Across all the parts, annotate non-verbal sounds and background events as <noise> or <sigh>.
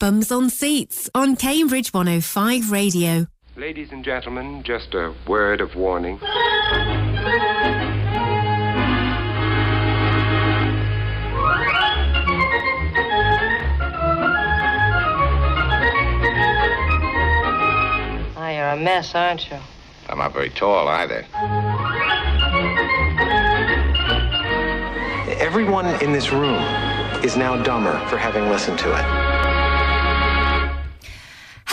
Bums on Seats on Cambridge 105 Radio. Ladies and gentlemen, just a word of warning. Oh, you're a mess, aren't you? I'm not very tall either. Everyone in this room is now dumber for having listened to it.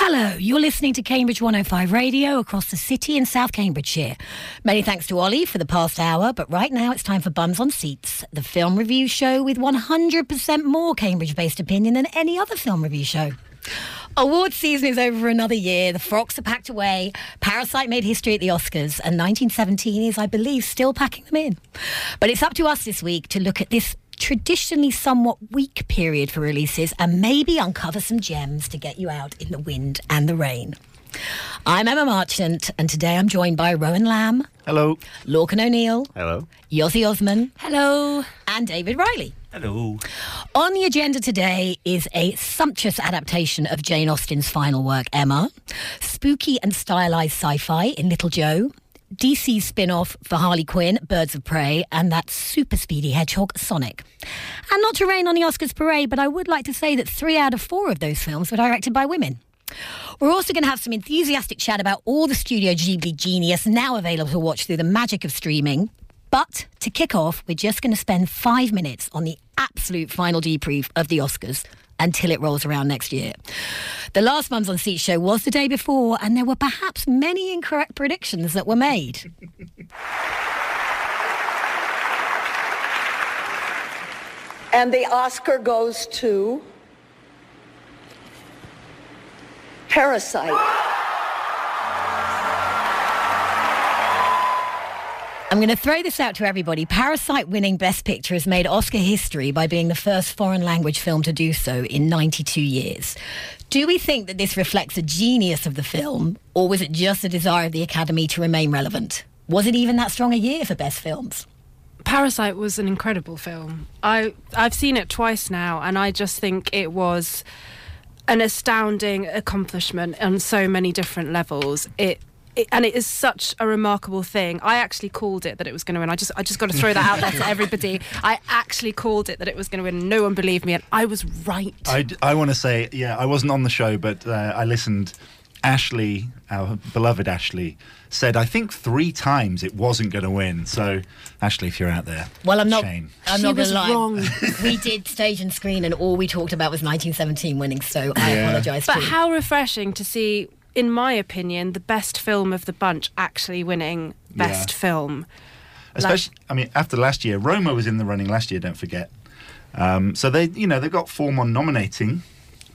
Hello, you're listening to Cambridge 105 Radio across the city in South Cambridgeshire. Many thanks to Ollie for the past hour, but right now it's time for Bums on Seats, the film review show with 100% more Cambridge based opinion than any other film review show. Award season is over for another year. The frocks are packed away. Parasite made history at the Oscars, and 1917 is, I believe, still packing them in. But it's up to us this week to look at this traditionally somewhat weak period for releases and maybe uncover some gems to get you out in the wind and the rain. I'm Emma Marchant, and today I'm joined by Rowan Lamb, Hello. Lorcan O'Neill, Hello. Yossi Osman, hello, and David Riley. Hello. On the agenda today is a sumptuous adaptation of Jane Austen's final work, Emma, spooky and stylized sci fi in Little Joe, DC's spin off for Harley Quinn, Birds of Prey, and that super speedy hedgehog, Sonic. And not to rain on the Oscars parade, but I would like to say that three out of four of those films were directed by women. We're also going to have some enthusiastic chat about all the Studio Ghibli genius now available to watch through the magic of streaming. But to kick off, we're just going to spend five minutes on the absolute final debrief of the Oscars until it rolls around next year. The last Bums on Seat show was the day before, and there were perhaps many incorrect predictions that were made. <laughs> And the Oscar goes to Parasite. I'm going to throw this out to everybody. Parasite winning Best Picture has made Oscar history by being the first foreign language film to do so in 92 years. Do we think that this reflects a genius of the film, or was it just a desire of the Academy to remain relevant? Was it even that strong a year for Best Films? Parasite was an incredible film. I I've seen it twice now, and I just think it was an astounding accomplishment on so many different levels. It. It, and it is such a remarkable thing. I actually called it that it was going to win. I just, I just got to throw that out there to everybody. I actually called it that it was going to win. No one believed me, and I was right. I want to say, yeah, I wasn't on the show, but uh, I listened. Ashley, our beloved Ashley, said I think three times it wasn't going to win. So, Ashley, if you're out there, Well, I'm not. Shame. I'm She not going was lie. wrong. <laughs> we did stage and screen, and all we talked about was 1917 winning. So I Yeah. apologise. But too. how refreshing to see, in my opinion, the best film of the bunch actually winning best Yeah. film. especially, I mean, after last year, Roma was in the running last year. Don't forget. Um, so they, you know, they've got form on nominating,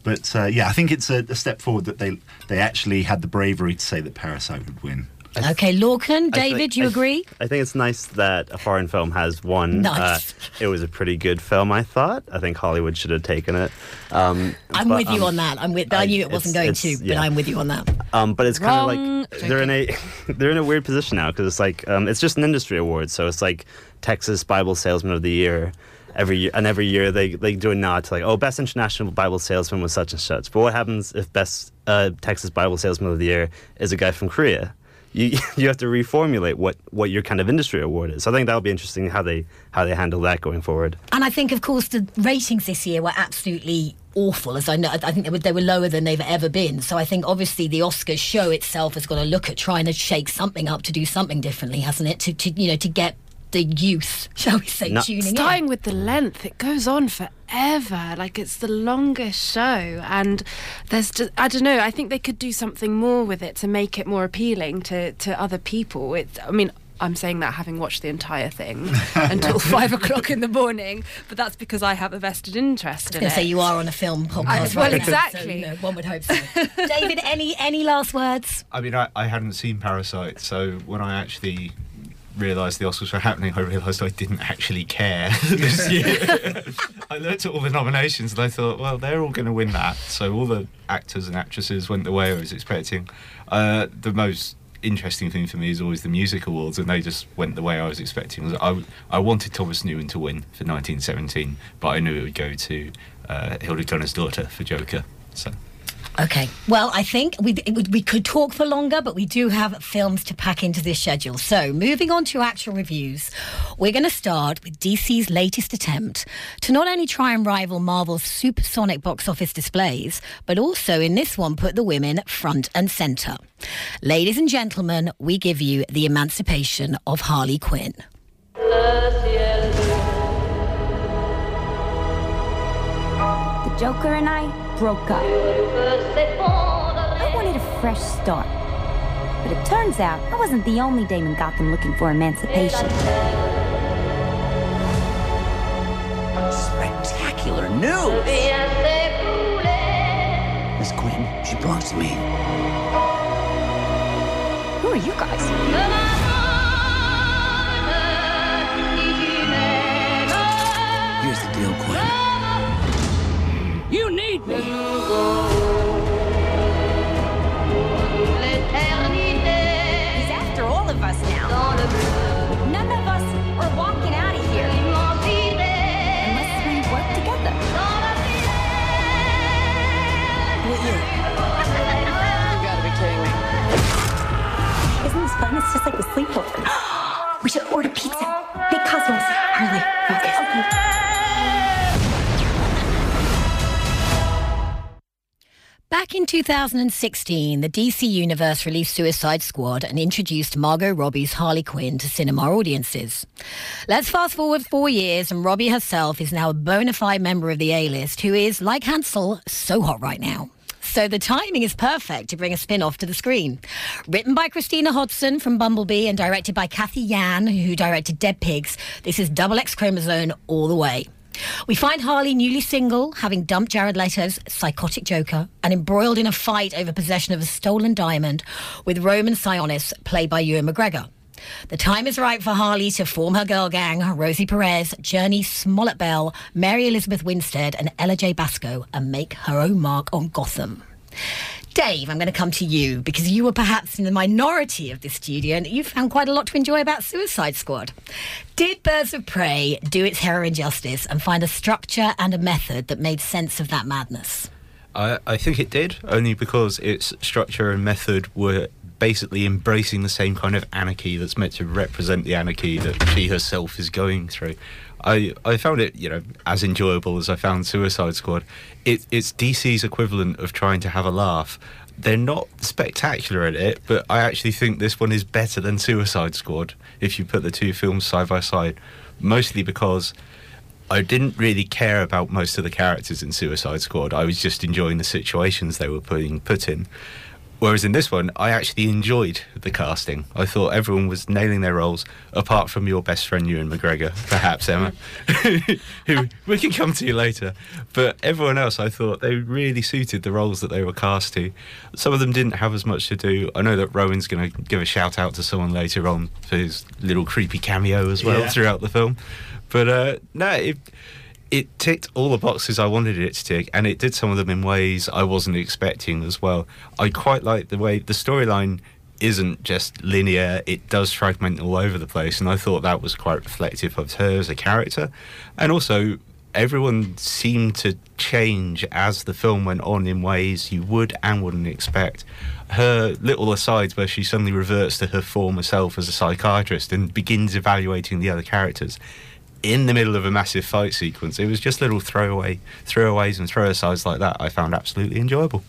but uh, yeah, I think it's a, a step forward that they they actually had the bravery to say that Parasite would win. Okay, Lorcan, David, think- you I- agree? I think it's nice that a foreign film has won. Nice. Uh, it was a pretty good film, I thought. I think Hollywood should have taken it. Um, I'm but, with you um, on that. I'm with. I, I- knew it wasn't going to, but yeah. I'm with you on that. Um, but it's kind of like they're in a <laughs> they're in a weird position now because it's like um, it's just an industry award, so it's like Texas Bible Salesman of the Year every year, and every year they they do a nod to like oh best international Bible salesman was such and such. But what happens if best uh, Texas Bible Salesman of the Year is a guy from Korea? You <laughs> you have to reformulate what what your kind of industry award is. So I think that'll be interesting how they how they handle that going forward. And I think, of course, the ratings this year were absolutely awful. As I know, I think they were, they were lower than they've ever been. So I think, obviously, the Oscars show itself has got to look at trying to shake something up to do something differently, hasn't it? To, to you know, to get the youth, shall we say, No- tuning in. Starting with the length, it goes on forever. Like it's the longest show, and there's just I don't know. I think they could do something more with it to make it more appealing to to other people. It's I mean. I'm saying that having watched the entire thing <laughs> until five o'clock in the morning, but that's because I have a vested interest in I it. was going to say you are on a film podcast. I- right well, now, exactly. So, you know, one would hope so. <laughs> David, any any last words? I mean, I, I hadn't seen Parasite, so when I actually realised the Oscars were happening, I realised I didn't actually care <laughs> this year. I looked at all the nominations and I thought, well, they're all going to win that. So all the actors and actresses went the way I was expecting. Uh, the most interesting thing for me is always the music awards, and they just went the way I was expecting. I, I wanted Thomas Newman to win for 1917, but I knew it would go to uh, Hildur Guðnadóttir for Joker. So Okay. Well, I think we, we could talk for longer, but we do have films to pack into this schedule. So, moving on to actual reviews, we're going to start with DC's latest attempt to not only try and rival Marvel's supersonic box office displays, but also in this one put the women front and centre. Ladies and gentlemen, we give you The Emancipation of Harley Quinn. The Joker and I broke up. I wanted a fresh start. But it turns out I wasn't the only dame in Gotham looking for emancipation. Spectacular news! Miss Quinn, she belongs to me. Who are you guys? You need me! He's after all of us now. None of us are walking out of here. Unless we work together. <laughs> You gotta be kidding me. Isn't this fun? It's just like a sleepover. <gasps> we should order pizza. Big cosmos. Harley, focus. Back in 2016, the DC Universe released Suicide Squad and introduced Margot Robbie's Harley Quinn to cinema audiences. Let's fast forward four years, and Robbie herself is now a bona fide member of the A list who is, like Hansel, so hot right now. So the timing is perfect to bring a spin off to the screen. Written by Christina Hodson from Bumblebee and directed by Cathy Yan, who directed Dead Pigs, this is Double X Chromosome all the way. We find Harley newly single, having dumped Jared Leto's psychotic Joker, and embroiled in a fight over possession of a stolen diamond with Roman Sionis, played by Ewan McGregor. The time is right for Harley to form her girl gang, Rosie Perez, Jurnee Smollett Bell, Mary Elizabeth Winstead, and Ella Jay Basco, and make her own mark on Gotham. Dave, I'm going to come to you because you were perhaps in the minority of this studio and you found quite a lot to enjoy about Suicide Squad. Did Birds of Prey do its heroine justice and find a structure and a method that made sense of that madness? I, I think it did, only because its structure and method were basically embracing the same kind of anarchy that's meant to represent the anarchy that she herself is going through. I, I found it, you know, as enjoyable as I found Suicide Squad. It, it's DC's equivalent of trying to have a laugh. They're not spectacular at it, but I actually think this one is better than Suicide Squad if you put the two films side by side. Mostly because I didn't really care about most of the characters in Suicide Squad. I was just enjoying the situations they were putting put in. Whereas in this one, I actually enjoyed the casting. I thought everyone was nailing their roles, apart from your best friend Ewan McGregor, perhaps Emma, <laughs> who we can come to you later. But everyone else, I thought they really suited the roles that they were cast to. Some of them didn't have as much to do. I know that Rowan's going to give a shout out to someone later on for his little creepy cameo as well Yeah. throughout the film. But uh, no, it, it ticked all the boxes I wanted it to tick, and it did some of them in ways I wasn't expecting as well. I quite like the way the storyline isn't just linear, it does fragment all over the place, and I thought that was quite reflective of her as a character. And also, everyone seemed to change as the film went on in ways you would and wouldn't expect. Her little asides where she suddenly reverts to her former self as a psychiatrist and begins evaluating the other characters in the middle of a massive fight sequence. It was just little throwaway throwaways and throw asides like that I found absolutely enjoyable.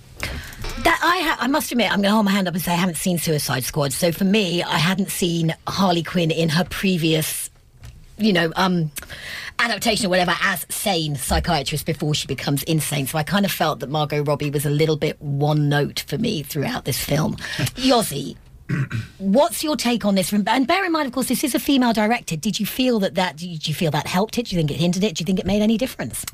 That I, ha- I must admit, I'm going to hold my hand up and say I haven't seen Suicide Squad. So for me, I hadn't seen Harley Quinn in her previous, you know, um, adaptation or whatever as sane psychiatrist before she becomes insane. So I kind of felt that Margot Robbie was a little bit one note for me throughout this film. <laughs> Yossi, what's your take on this? And bear in mind, of course, this is a female director. Did you feel that that did you feel that helped it? Do you think it hindered it? Do you think it made any difference?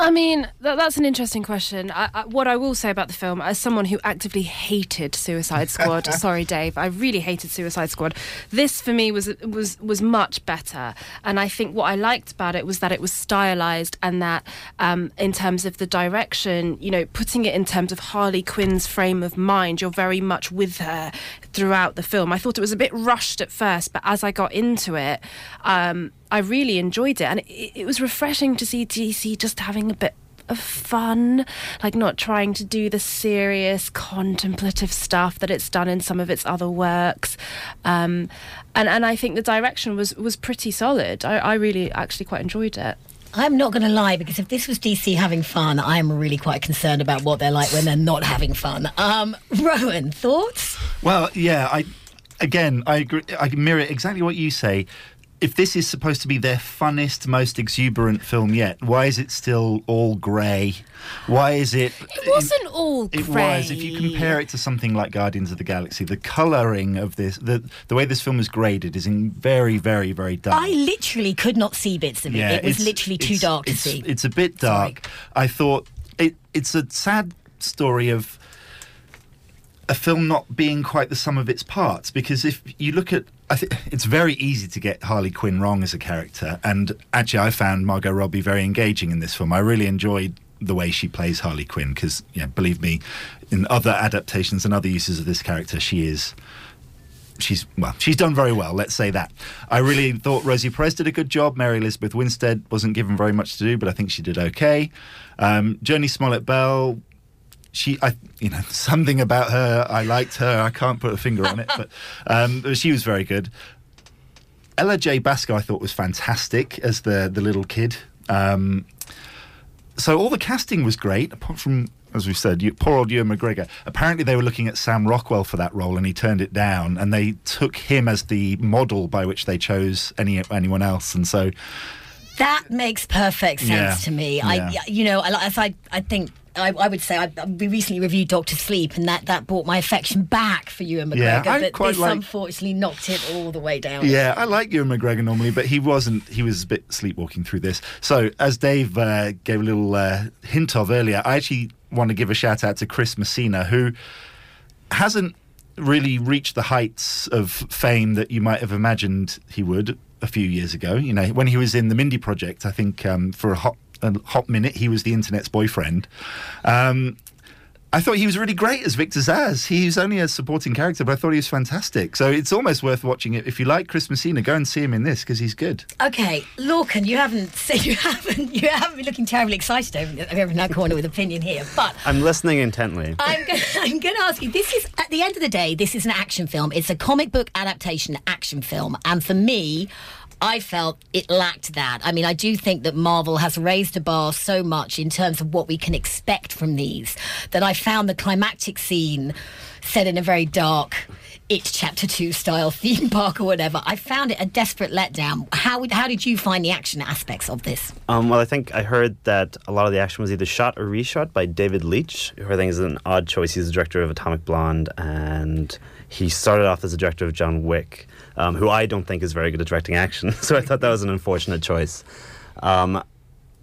I mean, th- that's an interesting question. I, I, what I will say about the film, as someone who actively hated Suicide Squad, <laughs> sorry, Dave, I really hated Suicide Squad. This for me was was was much better, and I think what I liked about it was that it was stylized, and that um, in terms of the direction, you know, putting it in terms of Harley Quinn's frame of mind, you're very much with her throughout the film. I thought it was a bit rushed at first, but as I got into it. Um, I really enjoyed it, and it, it was refreshing to see DC just having a bit of fun, like not trying to do the serious contemplative stuff that it's done in some of its other works. Um, and and I think the direction was was pretty solid. I, I really actually quite enjoyed it. I'm not going to lie because if this was DC having fun, I'm really quite concerned about what they're like when they're not having fun. Um, Rowan, thoughts? Well, yeah, I again, I agree. I mirror exactly what you say. If this is supposed to be their funnest, most exuberant film yet, why is it still all grey? Why is it? It wasn't all It grey. was. If you compare it to something like Guardians of the Galaxy, the colouring of this, the the way this film is graded, is in very, very, very dark. I literally could not see bits of it. it was literally too dark to see. It's a bit dark. I thought it, it's a sad story of a film not being quite the sum of its parts because if you look at I think it's very easy to get Harley Quinn wrong as a character and actually I found Margot Robbie very engaging in this film. I really enjoyed the way she plays Harley Quinn because yeah, believe me in other adaptations and other uses of this character she is she's well, she's done very well. Let's say that. I really thought Rosie Perez did a good job. Mary Elizabeth Winstead wasn't given very much to do, but I think she did okay. Um, Jurnee Smollett Bell, she, I, you know, <laughs> something about her. I liked her. I can't put a finger on it, but um, she was very good. Ella Jay Basco, I thought was fantastic as the the little kid. Um, so all the casting was great, apart from, as we said, you, poor old Ewan McGregor. Apparently, they were looking at Sam Rockwell for that role, and he turned it down. And they took him as the model by which they chose any anyone else. And so, That makes perfect sense Yeah. to me. I, you know, I, I, I think. I, I would say I, we recently reviewed Doctor Sleep, and that, that brought my affection back for Ewan McGregor. Yeah, but this like- unfortunately knocked it all the way down. yeah, I like Ewan McGregor normally, but he wasn't. He was a bit sleepwalking through this. So, as Dave uh, gave a little uh, hint of earlier, I actually want to give a shout out to Chris Messina, who hasn't really reached the heights of fame that you might have imagined he would a few years ago. You know, when he was in the Mindy Project, I think um, for a hot a hot minute he was the internet's boyfriend. Um, I thought he was really great as Victor Zsasz. He's only a supporting character, but I thought he was fantastic. So it's almost worth watching it. If you like Chris Messina, go and see him in this because he's good. Okay, Lorcan, you haven't <laughs> said you haven't you haven't been looking terribly excited over, over in that corner with opinion here, but I'm listening intently. I'm going <laughs> I'm going to ask you. This is at the end of the day, this is an action film. It's a comic book adaptation action film, and for me. I felt it lacked that. I mean, I do think that Marvel has raised the bar so much in terms of what we can expect from these that I found the climactic scene set in a very dark, It Chapter 2 style <laughs> theme park or whatever. I found it a desperate letdown. How, how did you find the action aspects of this? Um, well, I think I heard that a lot of the action was either shot or reshot by David Leitch, who I think is an odd choice. He's the director of Atomic Blonde, and he started off as the director of John Wick, um, who I don't think is very good at directing action. <laughs> so I thought that was an unfortunate choice. Um,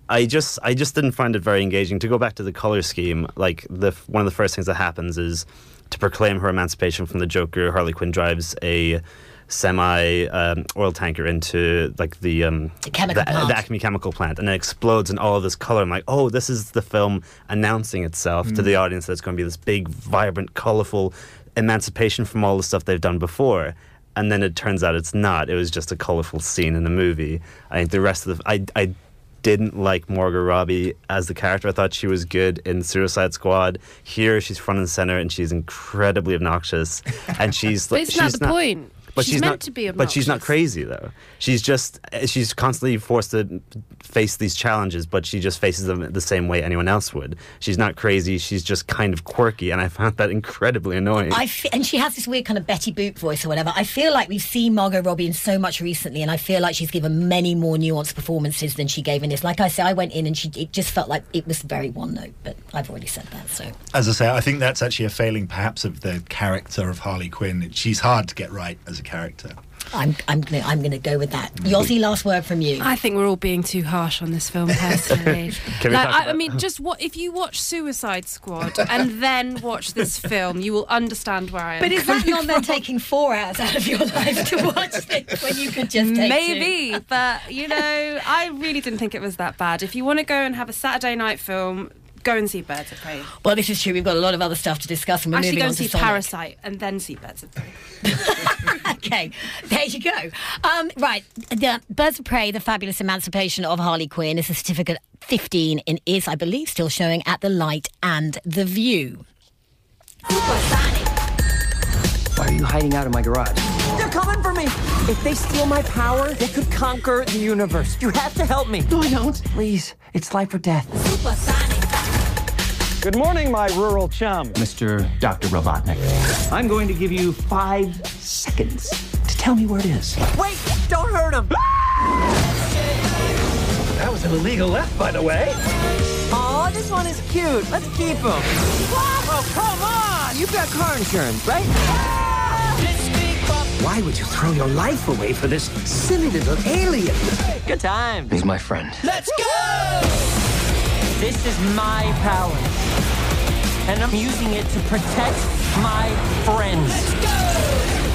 I just I just didn't find it very engaging. To go back to the color scheme, like the one of the first things that happens is to proclaim her emancipation from the Joker. Harley Quinn drives a semi um, oil tanker into like the um, The chemical the, plant. the Acme chemical plant, and it explodes in all of this color. I'm like, oh, this is the film announcing itself to the Mm. audience that it's going to be this big, vibrant, colorful emancipation from all the stuff they've done before. And then it turns out it's not. It was just a colorful scene in the movie. I think the rest of the I I didn't like Margot Robbie as the character. I thought she was good in Suicide Squad. Here, she's front and center, and she's incredibly obnoxious. And she's <laughs> like, isn't that the not, point? But She's she's, meant not, to be But she's not crazy though. She's just she's constantly forced to face these challenges, but she just faces them the same way anyone else would. She's not crazy. She's just kind of quirky, and I found that incredibly annoying. I and she has this weird kind of Betty Boop voice or whatever. I feel like we've seen Margot Robbie in so much recently, and I feel like she's given many more nuanced performances than she gave in this. Like I said, I went in and she it just felt like it was very one note, but I've already said that. So As I say, I think that's actually a failing, perhaps, of the character of Harley Quinn. She's hard to get right as a character. I'm I'm gonna I'm gonna go with that. Yossi, last word from you. I think we're all being too harsh on this film, personally. <laughs> Like, I, I mean, <laughs> just what if you watch Suicide Squad and then watch this film, you will understand where I am. But is that coming not then taking four hours out of your life to watch this when you could just take Maybe, but you know, I really didn't think it was that bad. If you want to go and have a Saturday night film, go and see Birds of Prey. Well, this is true. We've got a lot of other stuff to discuss, and we're Actually, moving go on and to see Sonic. Parasite and then see Birds of Prey. <laughs> okay, there you go. Um, right, the Birds of Prey: The Fabulous Emancipation of Harley Quinn is a certificate 15 and is, I believe, still showing at the Light and the View. Why are you hiding out in my garage? They're coming for me! If they steal my power, they could conquer the universe. You have to help me. No, I don't. Please, it's life or death. Good morning, my rural chum. Mr. Dr. Robotnik. I'm going to give you five seconds to tell me where it is. Wait! Don't hurt him! That was an illegal left, by the way. Aw, this one is cute. Let's keep him. Oh, come on! You've got car insurance, right? Why would you throw your life away for this silly little alien? Good time. He's my friend. Let's go! This is my power. And I'm using it to protect my friends.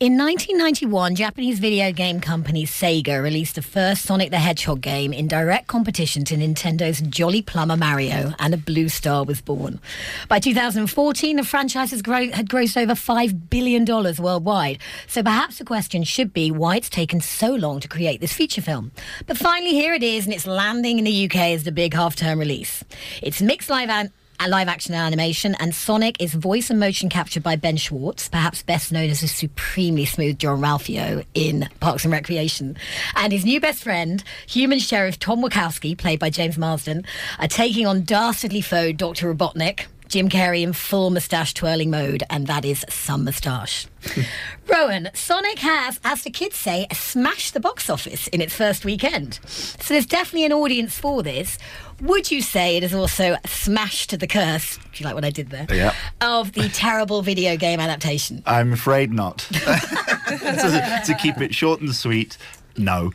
In 1991, Japanese video game company Sega released the first Sonic the Hedgehog game in direct competition to Nintendo's Jolly Plumber Mario, and a blue star was born. By 2014, the franchise had grossed over $5 billion worldwide. So perhaps the question should be why it's taken so long to create this feature film. But finally, here it is, and it's landing in the UK as the big half term release. It's mixed live and live action and animation, and Sonic is voice and motion captured by Ben Schwartz, perhaps best known as a supremely smooth Jean-Ralphio in Parks and Recreation. And his new best friend, human sheriff Tom Wachowski, played by James Marsden, are taking on dastardly foe Dr. Robotnik. Jim Carrey in full moustache twirling mode, and that is some moustache. <laughs> Rowan, Sonic has, as the kids say, smashed the box office in its first weekend. So there's definitely an audience for this. Would you say it has also smashed the curse, Do you like what I did there, Yeah. of the <laughs> terrible video game adaptation? I'm afraid not. <laughs> to, to keep it short and sweet, no.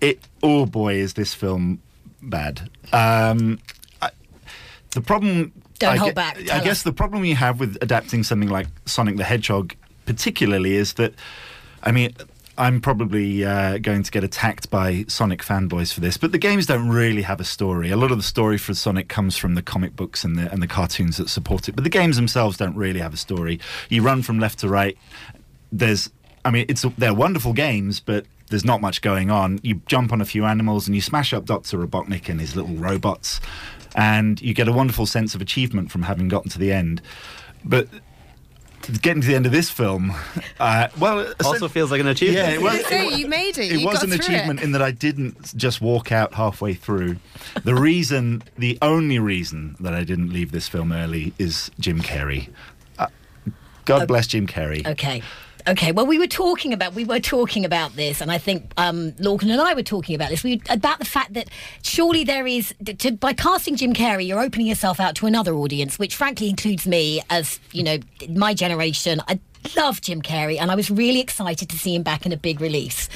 It. Oh boy, is this film bad. Um, I, the problem. Don't I hold back, I tell guess the problem you have with adapting something like Sonic the Hedgehog, particularly, is that, I mean. I'm probably uh, going to get attacked by Sonic fanboys for this, but the games don't really have a story. A lot of the story for Sonic comes from the comic books and the and the cartoons that support it, but the games themselves don't really have a story. You run from left to right. There's, I mean, it's they're wonderful games, but there's not much going on. You jump on a few animals and you smash up Doctor Robotnik and his little robots, and you get a wonderful sense of achievement from having gotten to the end. But getting to the end of this film, <laughs> uh, well, it Also feels like an achievement. Yeah, it was, So you made it. it You was got an achievement it. in that I didn't just walk out halfway through. The reason, the only reason that I didn't leave this film early is Jim Carrey. Uh, God bless Jim Carrey. Okay. Okay, well, we were talking about we were talking about this, and I think um, Lorcan and I were talking about this. We about the fact that surely there is to, by casting Jim Carrey, you're opening yourself out to another audience, which frankly includes me, as you know, my generation. I love Jim Carrey, and I was really excited to see him back in a big release.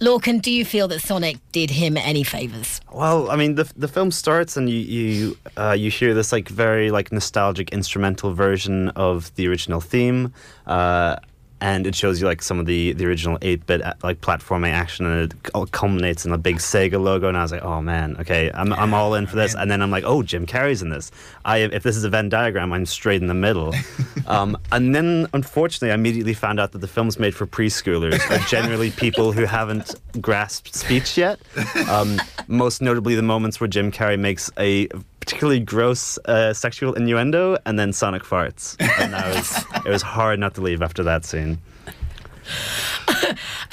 Lorcan, do you feel that Sonic did him any favors? Well, I mean, the the film starts and you you uh, you hear this like very like nostalgic instrumental version of the original theme, uh, and it shows you like some of the the original eight bit like platforming action, and it all culminates in a big Sega logo. And I was like, oh man, okay, I'm I'm all in for this. And then I'm like, oh, Jim Carrey's in this. I if this is a Venn diagram, I'm straight in the middle. <laughs> um, and then unfortunately, I immediately found out that the film's made for preschoolers, or generally people who haven't grasped speech yet. Um, most notably, the moments where Jim Carrey makes a particularly gross uh, sexual innuendo and then Sonic farts. And I was, it was hard not to leave after that scene. <laughs>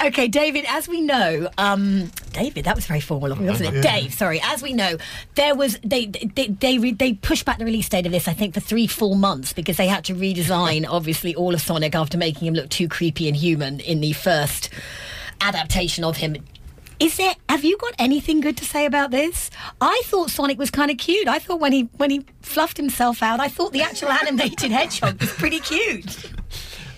Okay, David, as we know, um, David, that was very formal of me, wasn't it? Yeah. Dave, sorry. As we know, there was they they they, re, they pushed back the release date of this, I think, for three full months because they had to redesign, <laughs> obviously, all of Sonic after making him look too creepy and human in the first adaptation of him. Is there? Have you got anything good to say about this? I thought Sonic was kind of cute. I thought when he when he fluffed himself out, I thought the actual <laughs> animated hedgehog was pretty cute.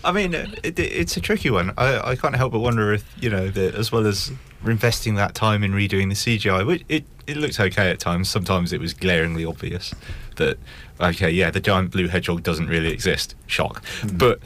I mean, it, it, it's a tricky one. I, I can't help but wonder if you know that as well as investing that time in redoing the CGI, which it it looked okay at times. Sometimes it was glaringly obvious that okay, yeah, the giant blue hedgehog doesn't really exist. Shock. But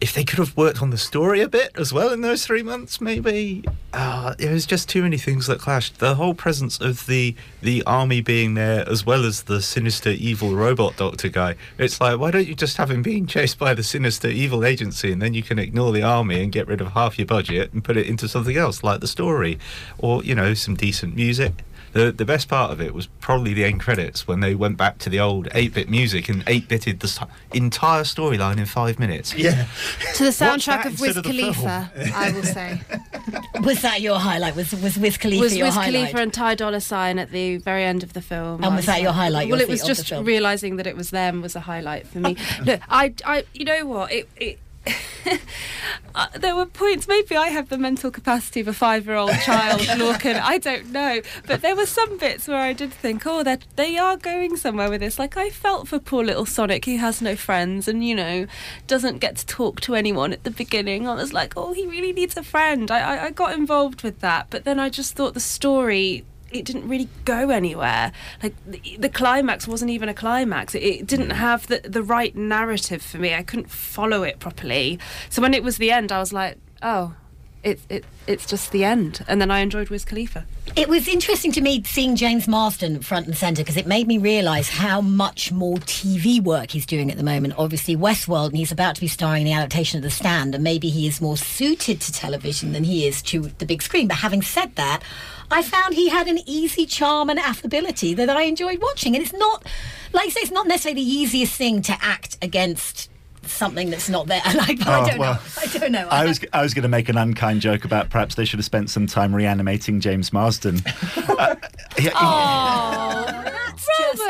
if they could have worked on the story a bit as well in those three months, maybe uh, it was just too many things that clashed. The whole presence of the the army being there, as well as the sinister evil robot doctor guy. It's like, why don't you just have him being chased by the sinister evil agency, and then you can ignore the army and get rid of half your budget and put it into something else, like the story, or you know, some decent music. The, the best part of it was probably the end credits when they went back to the old 8 bit music and 8 bitted the s- entire storyline in five minutes. Yeah. To the soundtrack of instead Wiz of. Khalifa, I will say. <laughs> Was that your highlight? Was was Wiz Khalifa was your Wiz highlight? Khalifa and Ty Dolla Sign at the very end of the film. And was that your highlight, your Well, it was just realizing that it was them was a highlight for me. <laughs> Look, I, I, you know what? It, it <laughs> uh, there were points. Maybe I have the mental capacity of a five-year-old child, <laughs> Lorcan. I don't know, but there were some bits where I did think, oh, that they are going somewhere with this. Like I felt for poor little Sonic, who has no friends and you know doesn't get to talk to anyone at the beginning. I was like, oh, he really needs a friend. I, I, I got involved with that, but then I just thought the story it didn't really go anywhere. Like the, the climax wasn't even a climax. It, it didn't mm. have the the right narrative for me. I couldn't follow it properly. So when it was the end, I was like, oh, it it it's just the end. And then I enjoyed Wiz Khalifa. It was interesting to me seeing James Marsden front and centre because it made me realise how much more TV work he's doing at the moment. Obviously, Westworld, and he's about to be starring in the adaptation of The Stand, and maybe he is more suited to television than he is to the big screen. But having said that, I found he had an easy charm and affability that I enjoyed watching. And it's not, like I say, it's not necessarily the easiest thing to act against something that's not there. <laughs> Like, I Oh, don't well, know. I don't know. I was I was going to make an unkind joke about perhaps they should have spent some time reanimating James Marsden. <laughs> Uh, he- Oh, that's just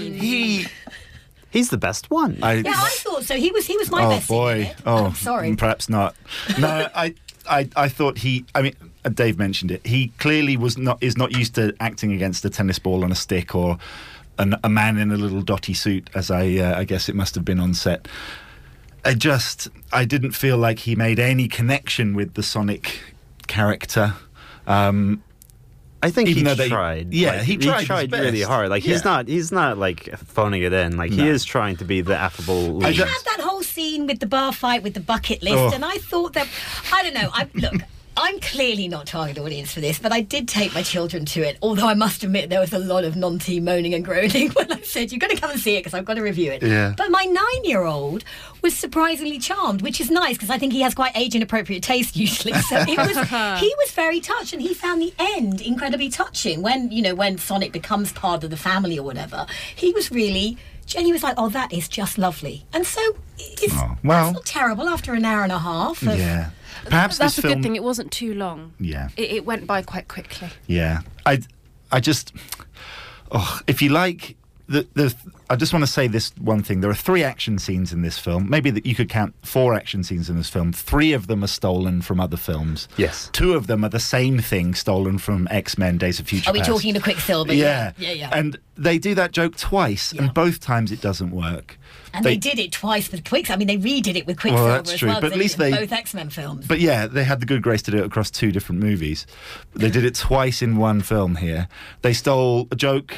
mean. he He's the best one. I, Yeah, I thought so. He was he was my oh best. thing in boy! it. Oh, I'm sorry. mm, Perhaps not. No, I, I, I thought he. I mean, uh, Dave mentioned it. He clearly was not is not used to acting against a tennis ball on a stick or an, a man in a little dotty suit, as I, uh, I guess it must have been on set. I just, I didn't feel like he made any connection with the Sonic character. Um, I think even he they- tried. yeah, Like, he tried his really best. hard. Like Yeah. he's not. He's not like phoning it in. Like he is trying to be the affable. I lead. He had that whole scene with the bar fight with the bucket list, Oh. and I thought that I don't know. I look. I'm clearly not target audience for this, but I did take my children to it. Although I must admit there was a lot of non-team moaning and groaning <laughs> when I said you've got to come and see it because I've got to review it. Yeah. But my nine-year-old was surprisingly charmed, which is nice because I think he has quite age-inappropriate taste usually. So it was <laughs> he was very touched, and he found the end incredibly touching. When you know when Sonic becomes part of the family or whatever, he was really. Jenny was like, "Oh, that is just lovely," and so it's Oh, well- that's not terrible after an hour and a half. Of, yeah. Perhaps That's this a film. good thing. It wasn't too long. Yeah. It, it went by quite quickly. Yeah, I, I just, oh, if you like the the, I just want to say this one thing. There are three action scenes in this film. Maybe that you could count four action scenes in this film. Three of them are stolen from other films. Yes. Two of them are the same thing stolen from X Men: Days of Future Are we Past. talking to Quicksilver? Yeah. yeah, yeah. And they do that joke twice, and both times it doesn't work. And they, did it twice with Quicksilver. I mean, they redid it with Quicksilver well, that's as true, well. but 'cause at least did it in they- both X Men films. But yeah, they had the good grace to do it across two different movies. They did it twice in one film here. They stole a joke,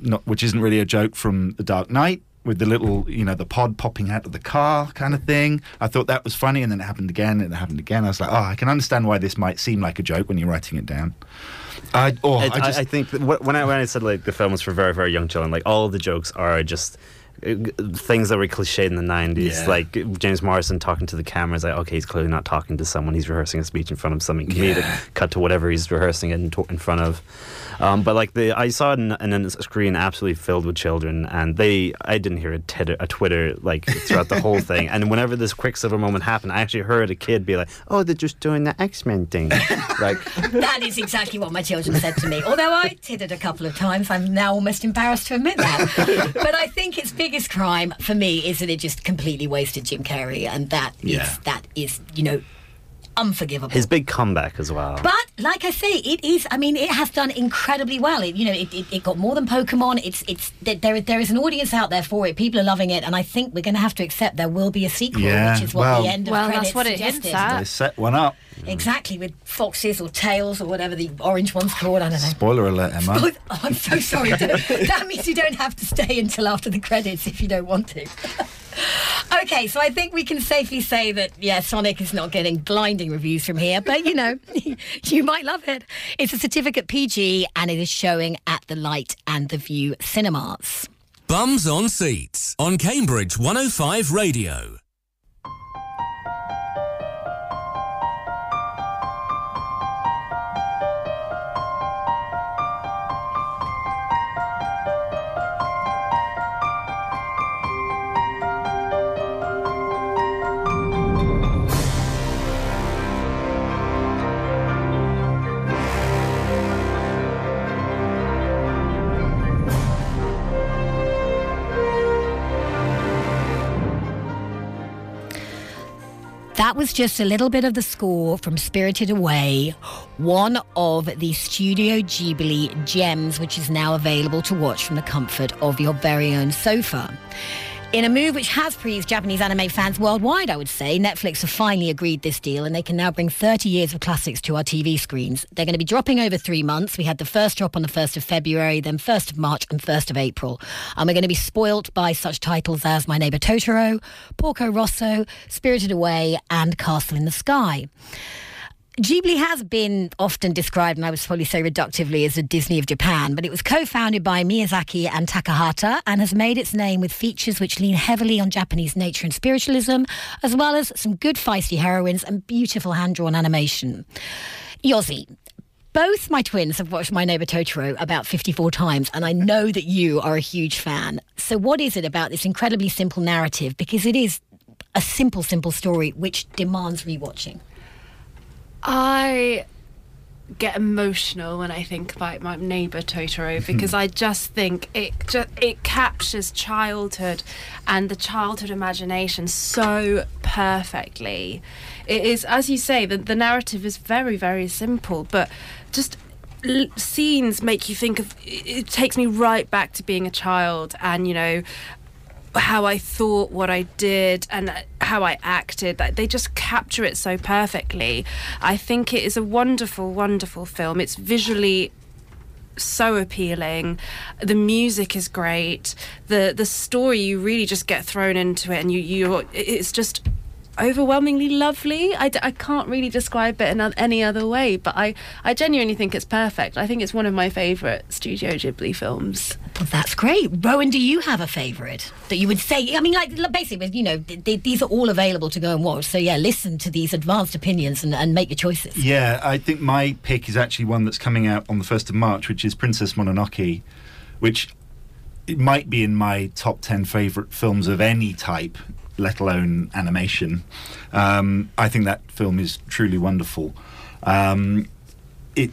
not, which isn't really a joke, from The Dark Knight with the little, you know, the pod popping out of the car kind of thing. I thought that was funny, and then it happened again, and it happened again. I was like, oh, I can understand why this might seem like a joke when you're writing it down. I, oh, It- I just, I, think that when I when I said like the film was for very very young children, like all the jokes are just things that were cliched in the nineties. Yeah. Like James Morrison talking to the camera is like, okay, he's clearly not talking to someone. He's rehearsing a speech in front of something comedic. Yeah. Cut to whatever he's rehearsing in, in front of. Um, but like the, I saw it in, in a screen absolutely filled with children, and they, I didn't hear a, titter, a Twitter like throughout the whole thing. And whenever this Quicksilver moment happened, I actually heard a kid be like, "Oh, they're just doing the X Men thing." <laughs> like that is exactly what my children said to me. Although I did it a couple of times, I'm now almost embarrassed to admit that. <laughs> but I think its biggest crime for me is that it just completely wasted Jim Carrey, and that is Yeah. that is you know. Unforgivable. His big comeback as well. But like I say, it is. I mean, it has done incredibly well. It, you know, it, it, it got more than Pokemon. It's it's there. There is an audience out there for it. People are loving it, and I think we're going to have to accept there will be a sequel, Yeah, which is what well- the end of Well, that's credits what it suggested. hints at. They set one up. Exactly, with foxes or tails or whatever the orange one's called. I don't know. Spoiler alert, Emma. Oh, <laughs> I'm so sorry. <laughs> that means you don't have to stay until after the credits if you don't want to. <laughs> okay, so I think we can safely say that, yeah, Sonic is not getting blinding reviews from here, but you know, <laughs> you might love it. It's a certificate PG and it is showing at the Light and the View cinemas. Bums on Seats on Cambridge 105 Radio. Was just a little bit of the score from Spirited Away, one of the Studio Ghibli gems, which is now available to watch from the comfort of your very own sofa. In a move which has pleased Japanese anime fans worldwide, I would say, Netflix have finally agreed this deal and they can now bring 30 years of classics to our TV screens. They're going to be dropping over three months. We had the first drop on the 1st of February, then 1st of March and 1st of April. And we're going to be spoilt by such titles as My Neighbor Totoro, Porco Rosso, Spirited Away, and Castle in the Sky. Ghibli has been often described, and I would probably say reductively, as a Disney of Japan, but it was co founded by Miyazaki and Takahata and has made its name with features which lean heavily on Japanese nature and spiritualism, as well as some good feisty heroines and beautiful hand drawn animation. Yossi, both my twins have watched My Neighbor Totoro about 54 times, and I know that you are a huge fan. So, what is it about this incredibly simple narrative? Because it is a simple, simple story which demands rewatching. I get emotional when I think about my neighbor Totoro <laughs> because I just think it just it captures childhood and the childhood imagination so perfectly. It is, as you say, the the narrative is very very simple, but just l- scenes make you think of. It, it takes me right back to being a child, and you know how I thought, what I did, and how I acted. They just capture it so perfectly. I think it is a wonderful, wonderful film. It's visually so appealing. The music is great. The the story you really just get thrown into it, and you you it's just overwhelmingly lovely. I, d- I can't really describe it in any other way, but I, I genuinely think it's perfect. I think it's one of my favourite Studio Ghibli films. Well, that's great. Rowan, do you have a favourite that you would say? I mean, like basically, you know, th- th- these are all available to go and watch. So yeah, listen to these advanced opinions and, and make your choices. Yeah, I think my pick is actually one that's coming out on the 1st of March, which is Princess Mononoke, which it might be in my top 10 favourite films of any type, let alone animation. Um, I think that film is truly wonderful. Um, it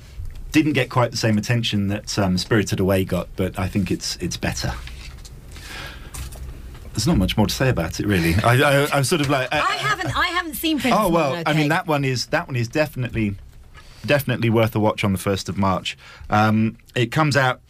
didn't get quite the same attention that um, Spirited Away got, but I think it's it's better. There's not much more to say about it, really. I, I, I'm sort of like. I, I haven't, I haven't seen Princess Oh well, I mean that one is that one is definitely definitely worth a watch on the first of March. Um, it comes out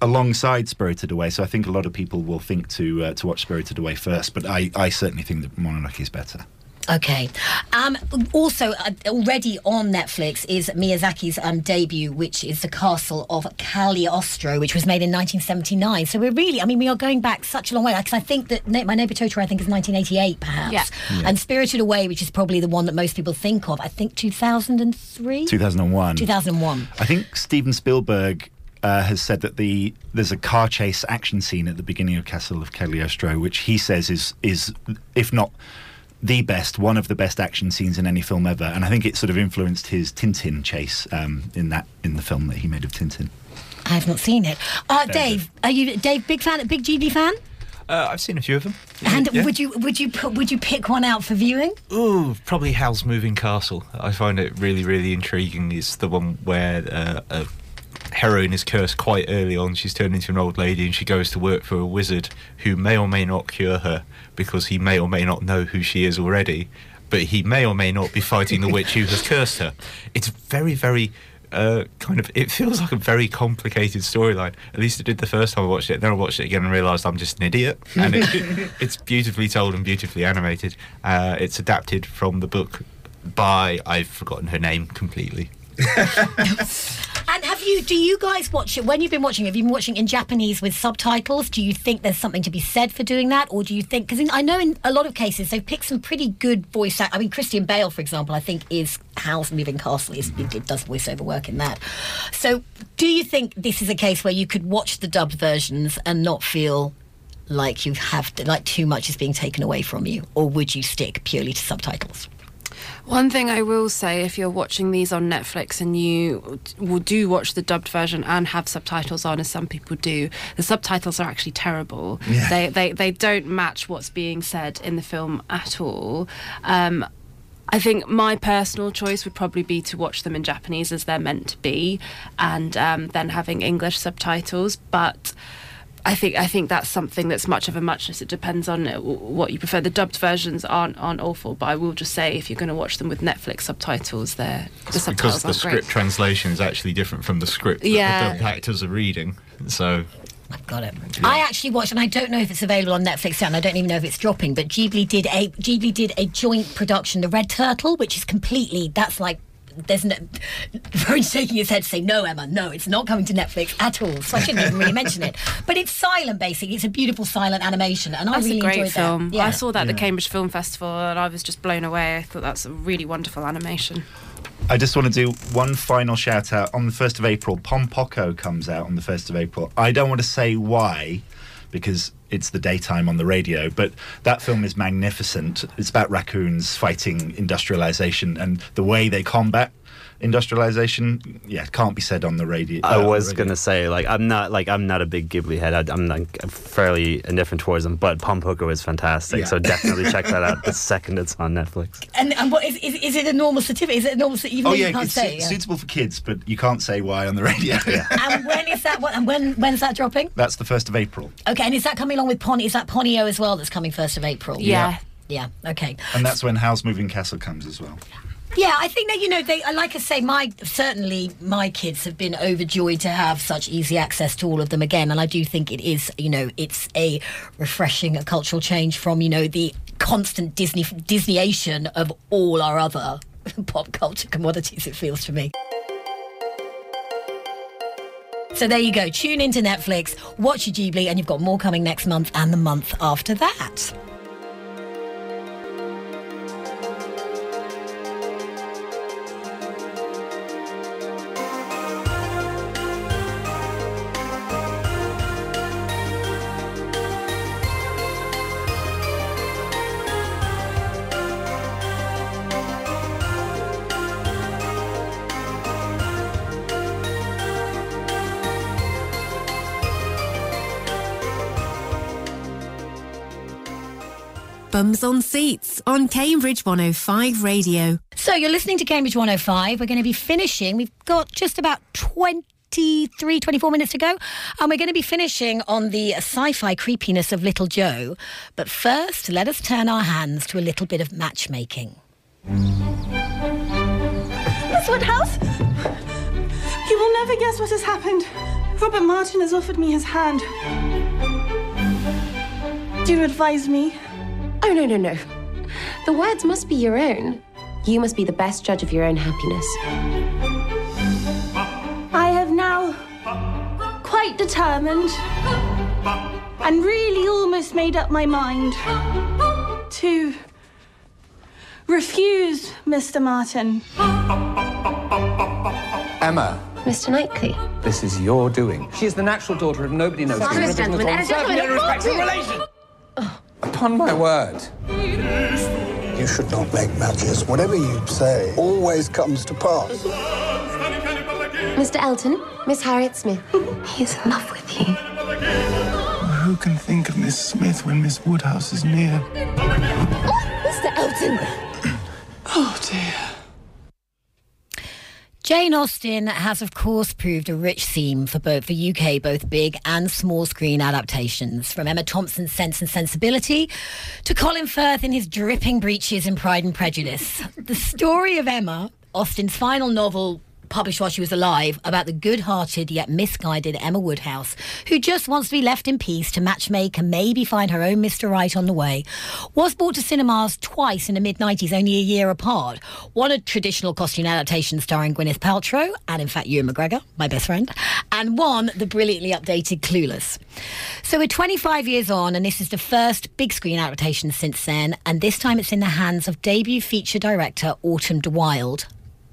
alongside Spirited Away, so I think a lot of people will think to uh, to watch Spirited Away first. But I, I certainly think that Mononoke is better. Okay. Um, also, uh, already on Netflix is Miyazaki's um, debut, which is The Castle of Cagliostro, which was made in 1979. So we're really, I mean, we are going back such a long way. Because I think that Na- My Neighbor Totoro, I think, is 1988, perhaps. Yeah. Yeah. And Spirited Away, which is probably the one that most people think of, I think 2003? 2001. 2001. I think Steven Spielberg. Uh, has said that the there's a car chase action scene at the beginning of Castle of Cagliostro, which he says is is if not the best, one of the best action scenes in any film ever, and I think it sort of influenced his Tintin chase um, in that in the film that he made of Tintin. I have not seen it. Uh, Dave, are you Dave big fan, big GB fan? Uh, I've seen a few of them. And Yeah. would you would you put, would you pick one out for viewing? Ooh, probably Howl's Moving Castle. I find it really, really intriguing. It's the one where uh, a heroine is cursed quite early on. She's turned into an old lady and she goes to work for a wizard who may or may not cure her because he may or may not know who she is already. but he may or may not be fighting the witch who has <laughs> cursed her. It's very, very. Uh, kind of, it feels like a very complicated storyline. At least it did the first time I watched it. Then I watched it again and realised I'm just an idiot. And it, <laughs> it's beautifully told and beautifully animated. Uh, it's adapted from the book by I've forgotten her name completely. <laughs> And have you? Do you guys watch it when you've been watching? Have you been watching in Japanese with subtitles? Do you think there's something to be said for doing that, or do you think? Because I know in a lot of cases they've picked some pretty good voice. Act- I mean, Christian Bale, for example, I think is Howl's Moving Castle. Is, did- does voiceover work in that. So, do you think this is a case where you could watch the dubbed versions and not feel? Like you have to, like too much is being taken away from you, or would you stick purely to subtitles? One thing I will say, if you're watching these on Netflix and you will do watch the dubbed version and have subtitles on, as some people do, the subtitles are actually terrible. Yeah. They, they they don't match what's being said in the film at all. Um, I think my personal choice would probably be to watch them in Japanese as they're meant to be, and um, then having English subtitles. But I think I think that's something that's much of a muchness. It depends on uh, what you prefer. The dubbed versions aren't aren't awful, but I will just say if you're going to watch them with Netflix subtitles, they're the because subtitles the aren't script great. translation is actually different from the script that Yeah. the, the actors are reading. So I've Got it. I actually watched, and I don't know if it's available on Netflix yet, and I don't even know if it's dropping. But Ghibli did a Ghibli did a joint production, The Red Turtle, which is completely that's like. There's no. Rowan's shaking his head to say, no, Emma, no, it's not coming to Netflix at all. So I shouldn't even really mention it. <laughs> But it's silent, basically. It's a beautiful silent animation, and That's I really a great enjoyed film. that. Yeah. I saw that at Yeah. the Cambridge Film Festival, and I was just blown away. I thought that's a really wonderful animation. I just want to do one final shout out. On the 1st of April, Pompoko comes out on the 1st of April. I don't want to say why, because it's the daytime on the radio, but that film is magnificent. It's about raccoons fighting industrialization and the way they combat industrialization. Yeah, can't be said on the radio. I uh, on the was radio. gonna say like I'm not like I'm not a big Ghibli head. I, I'm like fairly indifferent towards them, but Pompoko is fantastic. Yeah. So definitely check that out <laughs> the second it's on Netflix. And, and what is, is is it a normal certificate? Is it a normal? cer- Even Oh yeah, you can't it's say. su- yeah. suitable for kids, but you can't say why on the radio. <laughs> and when is that? What, and when when's that dropping? That's the first of April, Okay, and is that coming along with Pony? Is that Ponyo as well? That's coming first of April. Yeah. Yeah. Okay. and that's when Howl's Moving Castle comes as well. Yeah, I think that you know they like I say, my certainly my kids have been overjoyed to have such easy access to all of them again, and I do think it is you know it's a refreshing a cultural change from you know the constant Disney Disneyation of all our other <laughs> pop culture commodities. It feels to me. So there you go. Tune into Netflix, watch your Ghibli, and you've got more coming next month and the month after that. Bums on Seats on Cambridge 105 Radio. So you're listening to Cambridge 105. We're going to be finishing. We've got just about 23, 24 minutes to go. And we're going to be finishing on the sci-fi creepiness of Little Joe. But first, let us turn our hands to a little bit of matchmaking. Miss Woodhouse? You will never guess what has happened. Robert Martin has offered me his hand. Do you advise me? Oh, no, no, no. The words must be your own. You must be the best judge of your own happiness. I have now quite determined and really almost made up my mind to refuse Mr. Martin. Emma, Mr. Knightley. this is your doing. She is the natural daughter of nobody knows. Silence, who is gentlemen, Nicholas and a Thorne, gentleman, certainly in a respect to courtier. relation. Upon my word. You should not make matches. Whatever you say always comes to pass. Mr. Elton, Miss Harriet Smith. He's in love with you. Who can think of Miss Smith when Miss Woodhouse is near? Mr. Elton! <clears throat> Oh dear. Jane Austen has, of course, proved a rich theme for both the UK, both big and small screen adaptations, from Emma Thompson's Sense and Sensibility to Colin Firth in his dripping breeches in Pride and Prejudice. The story of Emma, Austen's final novel, published while she was alive about the good hearted yet misguided Emma Woodhouse, who just wants to be left in peace to matchmake and maybe find her own Mr. Right on the way, was brought to cinemas twice in the mid 90s, only a year apart. One a traditional costume adaptation starring Gwyneth Paltrow, and in fact, Ewan McGregor, my best friend, and one the brilliantly updated Clueless. So we're 25 years on, and this is the first big screen adaptation since then, and this time it's in the hands of debut feature director Autumn de Wilde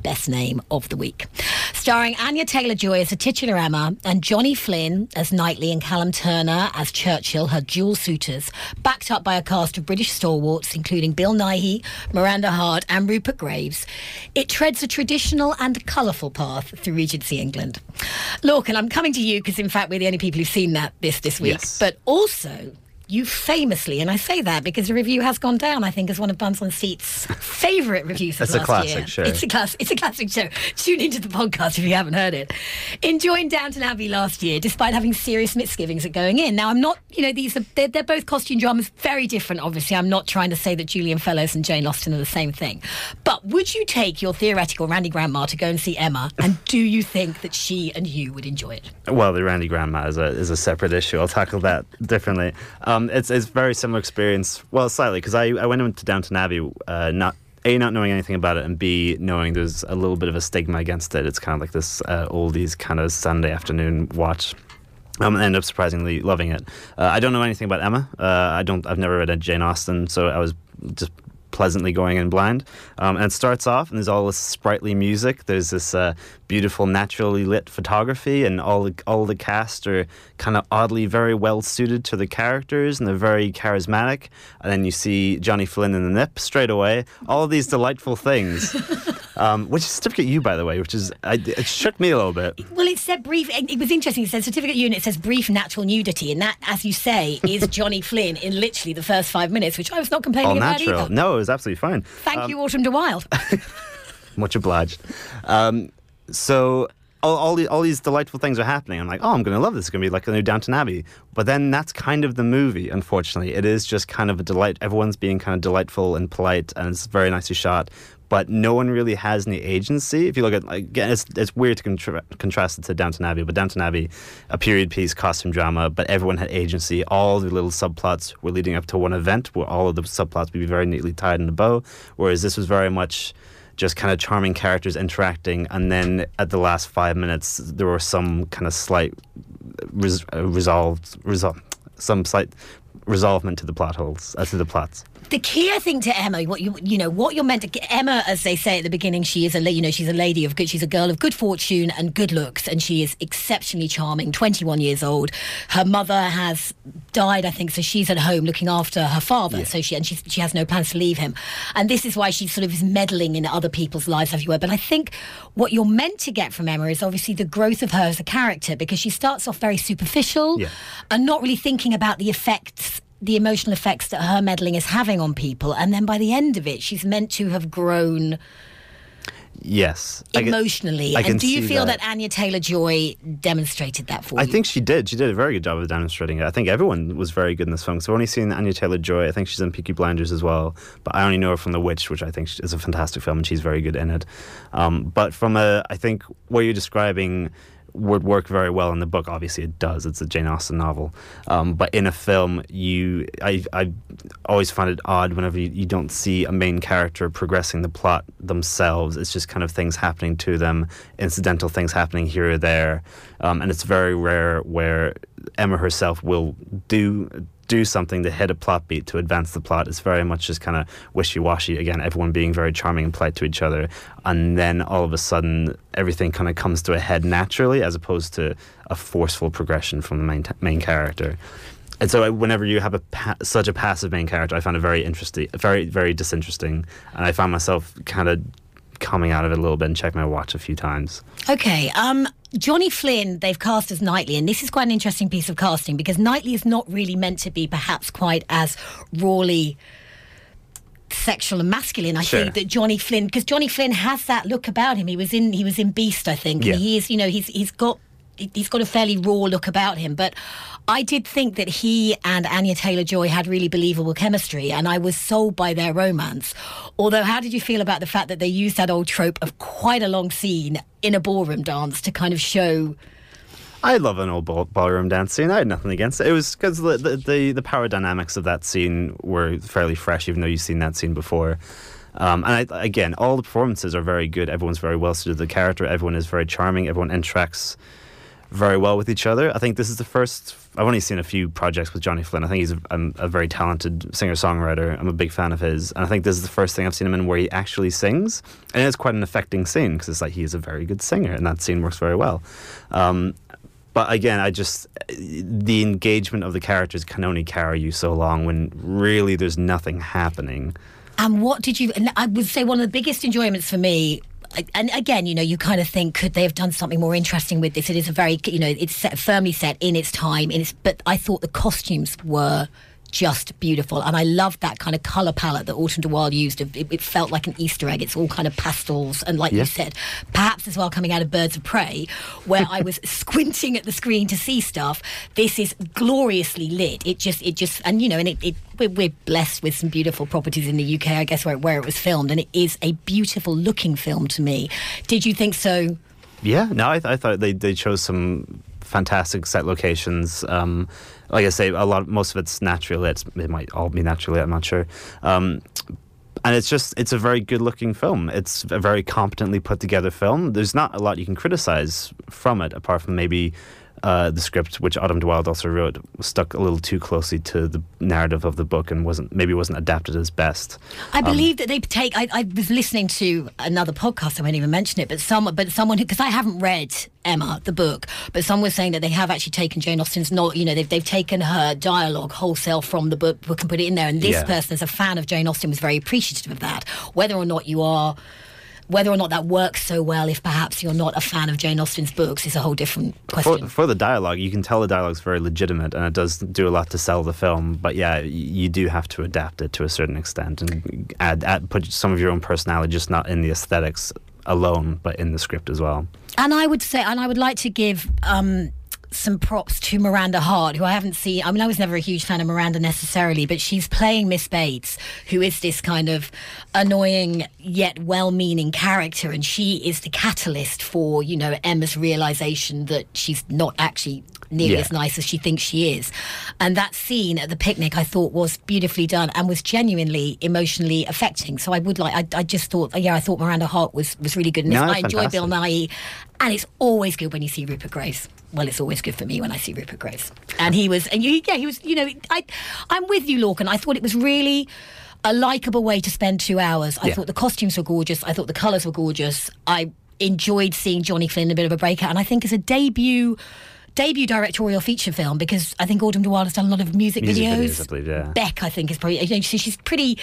best name of the week. Starring Anya Taylor Joy as the titular Emma and Johnny Flynn as Knightley and Callum Turner as Churchill, her dual suitors, backed up by a cast of British stalwarts, including Bill Nighy, Miranda Hart, and Rupert Graves. It treads a traditional and colourful path through Regency England. Lorcan, I'm coming to you because, in fact, we're the only people who've seen that this this week. Yes. But also, you famously, and I say that because the review has gone down, I think, as one of Bums on Seat's favourite reviews of It's a last classic year. show. It's a class. It's a classic show. Tune into the podcast if you haven't heard it. Enjoying Downton Abbey last year, despite having serious misgivings at going in. Now, I'm not. You know, these are they're, they're both costume dramas, very different. Obviously, I'm not trying to say that Julian Fellowes and Jane Austen are the same thing. But would you take your theoretical Randy Grandma to go and see Emma? And do you think that she and you would enjoy it? Well, the Randy Grandma is a is a separate issue. I'll tackle that differently. Um, it's it's very similar experience. Well, slightly because I, I went into Downton Abbey uh, not a not knowing anything about it and b knowing there's a little bit of a stigma against it. It's kind of like this uh, oldies kind of Sunday afternoon watch. Um, ended up surprisingly loving it. Uh, I don't know anything about Emma. Uh, I don't. I've never read a Jane Austen, so I was just pleasantly going in blind. Um, and it starts off, and there's all this sprightly music. There's this uh, beautiful, naturally lit photography, and all the, all the cast are kind of oddly very well suited to the characters, and they're very charismatic. And then you see Johnny Flynn in the nip straight away. All these delightful things. <laughs> Um, which is certificate U, by the way, which is I, it shook me a little bit. Well, it said brief. It it was interesting. It said certificate U, and it says brief natural nudity, and that, as you say, is <laughs> Johnny Flynn in literally the first five minutes, which I was not complaining All about natural. either. No, it was absolutely fine. Thank Um, you, Autumn de Wilde. <laughs> Much obliged. Um, so all, all, the, all these delightful things are happening. I'm like, oh, I'm going to love this. It's going to be like a new Downton Abbey. But then that's kind of the movie, unfortunately. It is just kind of a delight. Everyone's being kind of delightful and polite, and it's very nicely shot. But no one really has any agency. If you look at, like, again, it's, it's weird to contra- contrast it to Downton Abbey, but Downton Abbey, a period piece, costume drama, but everyone had agency. All the little subplots were leading up to one event where all of the subplots would be very neatly tied in a bow. Whereas this was very much just kind of charming characters interacting, and then at the last five minutes, there were some kind of slight res- uh, resolved, resol- some slight resolvement to the plot holes, uh, to the plots. the key, I think, to Emma, what you you know, what you're meant to get. Emma, as they say at the beginning, she is a you know she's a lady of good. She's a girl of good fortune and good looks, and she is exceptionally charming. 21 years old. Her mother has died, I think, so she's at home looking after her father. So she and she she has no plans to leave him, and this is why she sort of is meddling in other people's lives, as you were. But I think what you're meant to get from Emma is obviously the growth of her as a character because she starts off very superficial Yeah. and not really thinking about the effects the emotional effects that her meddling is having on people and then by the end of it she's meant to have grown Yes. I can- emotionally I can and do you feel that. Anya Taylor-Joy demonstrated that for I you I think she did. She did a very good job of demonstrating it. I think everyone was very good in this film. So I've only seen Anya Taylor Joy. I think she's in Peaky Blinders as well. But I only know her from The Witch, which I think is a fantastic film, and she's very good in it. Um, but from a, I think what you're describing would work very well in the book. Obviously, it does. It's a Jane Austen novel. Um, but in a film, you, I, I always find it odd whenever you, you don't see a main character progressing the plot themselves. It's just kind of things happening to them, incidental things happening here or there, um, and it's very rare where Emma herself will do do something to hit a plot beat to advance the plot. It's very much just kind of wishy washy. Again, everyone being very charming and polite to each other, and then all of a sudden everything kind of comes to a head naturally, as opposed to a forceful progression from the main t- main character. And so, whenever you have a pa- such a passive main character, I found it very interesting, very very disinteresting, and I found myself kind of coming out of it a little bit and checking my watch a few times. okay um Johnny Flynn, they've cast as Knightley, and this is quite an interesting piece of casting because Knightley is not really meant to be perhaps quite as rawly sexual and masculine. I Sure. think that Johnny Flynn, because Johnny Flynn has that look about him. He was in he was in Beast, I think. Yeah. And he is, you know, he's he's got he's got a fairly raw look about him. But I did think that he and Anya Taylor Joy had really believable chemistry, and I was sold by their romance. Although, how did you feel about the fact that they used that old trope of quite a long scene in a ballroom dance to kind of show? I love an old ball, ballroom dance scene. I had nothing against it. It was because the, the, the, power dynamics of that scene were fairly fresh, even though you've seen that scene before. Um, and I, again, all the performances are very good. Everyone's very well suited to the character. Everyone is very charming. Everyone interacts very well with each other. I think this is the first. I've only seen a few projects with Johnny Flynn. I think he's a, a very talented singer songwriter. I'm a big fan of his, and I think this is the first thing I've seen him in where he actually sings, and it's quite an affecting scene because it's like he is a very good singer, and that scene works very well. Um, but again, I just the engagement of the characters can only carry you so long when really there's nothing happening. And what did you? And I would say one of the biggest enjoyments for me. And again, you know, you kind of think, could they have done something more interesting with this? It is a very, you know, it's set, firmly set in its time. In its, but I thought the costumes were just beautiful, and I loved that kind of color palette that Autumn de Wilde used. It, it felt like an Easter egg. It's all kind of pastels, and like Yeah. you said, perhaps as well coming out of Birds of Prey, where I was <laughs> squinting at the screen to see stuff. This is gloriously lit. It just, it just, and you know, and it, it we're, we're blessed with some beautiful properties in the UK, I guess, where, where it was filmed, and it is a beautiful looking film to me. Did you think so? Yeah, no, I, th- I thought they, they chose some fantastic set locations. Um, like I say, a lot, most of it's naturally lit. It might all be naturally. I'm not sure. Um, and it's just it's a very good looking film. It's a very competently put together film. There's not a lot you can criticize from it, apart from maybe. Uh, the script, which Autumn de also wrote, stuck a little too closely to the narrative of the book and wasn't maybe wasn't adapted as best. I Um, believe that they take. I, I was listening to another podcast. I won't even mention it, but some, but someone because I haven't read Emma the book, but some was saying that they have actually taken Jane Austen's not. You know, they've they've taken her dialogue wholesale from the book, book and put it in there. And this Yeah. person, as a fan of Jane Austen, was very appreciative of that. Whether or not you are. Whether or not that works so well, if perhaps you're not a fan of Jane Austen's books, is a whole different question. For, for the dialogue, you can tell the dialogue's very legitimate and it does do a lot to sell the film. But yeah, you do have to adapt it to a certain extent and add, add put some of your own personality, just not in the aesthetics alone, but in the script as well. And I would say, and I would like to give um, some props to Miranda Hart, who I haven't seen. I mean, I was never a huge fan of Miranda necessarily, but she's playing Miss Bates, who is this kind of annoying yet well-meaning character, and she is the catalyst for you know Emma's realization that she's not actually nearly Yeah. as nice as she thinks she is. And that scene at the picnic, I thought was beautifully done and was genuinely emotionally affecting. So I would like, I, I just thought, yeah, I thought Miranda Hart was was really good in this. No, I enjoy Bill fantastic. Nighy, and it's always good when you see Rupert Graves. Well, it's always good for me when I see Rupert Graves. And he was, and you, yeah, he was. You know, I, I'm with you, Lorcan. I thought it was really a likable way to spend two hours. I Yeah. thought the costumes were gorgeous. I thought the colours were gorgeous. I enjoyed seeing Johnny Flynn in a bit of a breakout, and I think as a debut. Debut directorial feature film because I think Autumn de Wilde has done a lot of music, Music videos. videos, I believe, yeah. Beck, I think, is probably. You know, she's pretty.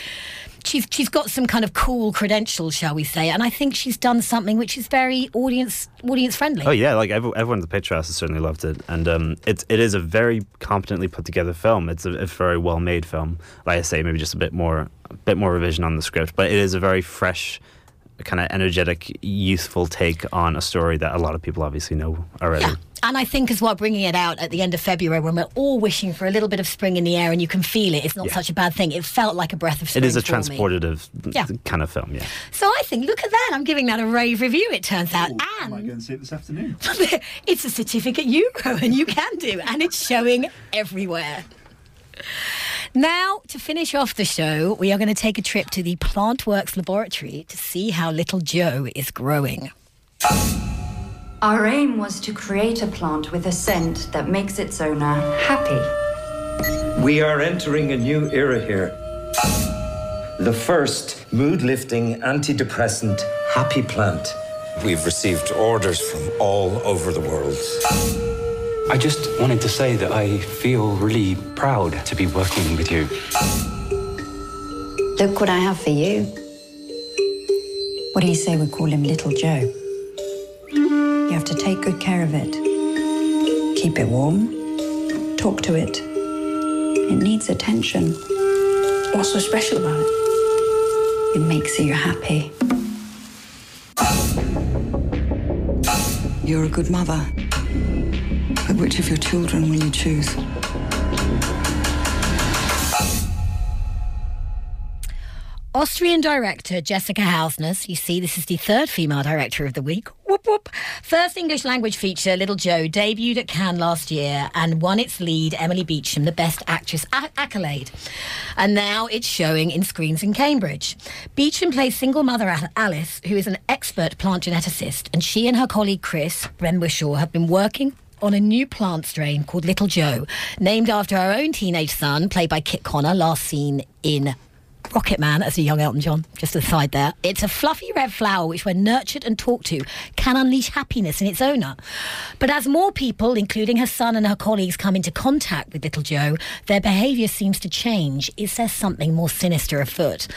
She's she's got some kind of cool credentials, shall we say? And I think she's done something which is very audience audience friendly. Oh yeah, like every, everyone at the Picture House has certainly loved it, and um, it's it is a very competently put together film. It's a, a very well made film. Like I say, maybe just a bit more a bit more revision on the script, but it is a very fresh, kind of energetic, youthful take on a story that a lot of people obviously know already. And I think as well, bringing it out at the end of February when we're all wishing for a little bit of spring in the air and you can feel it, it's not Yeah. such a bad thing. It felt like a breath of spring. It is a for transportative Yeah. kind of film, yeah. So I think, look at that. I'm giving that a rave review, it turns out. I might go and see it this afternoon. <laughs> it's a certificate you grow and you can do, and it's showing everywhere. Now, to finish off the show, we are going to take a trip to the Plant Works laboratory to see how little Joe is growing. Our aim was to create a plant with a scent that makes its owner happy. We are entering a new era here. The first mood lifting antidepressant happy plant. We've received orders from all over the world. I just wanted to say that I feel really proud to be working with you. Look what I have for you. What do you say we call him Little Joe? You have to take good care of it. Keep it warm. Talk to it. It needs attention. What's so special about it? It makes you happy. You're a good mother. But which of your children will you choose? Austrian director Jessica Hausner, you see, this is the third female director of the week. Whoop whoop. First English language feature, Little Joe, debuted at Cannes last year and won its lead, Emily Beecham, the Best Actress a- accolade. And now it's showing in screens in Cambridge. Beecham plays single mother Alice, who is an expert plant geneticist, and she and her colleague Chris Ben Whishaw have been working on a new plant strain called Little Joe, named after her own teenage son, played by Kit Connor, last seen in Rocketman as a young Elton John, just aside there. It's a fluffy red flower which, when nurtured and talked to, can unleash happiness in its owner. But as more people, including her son and her colleagues, come into contact with little Joe, their behaviour seems to change. Is there something more sinister afoot?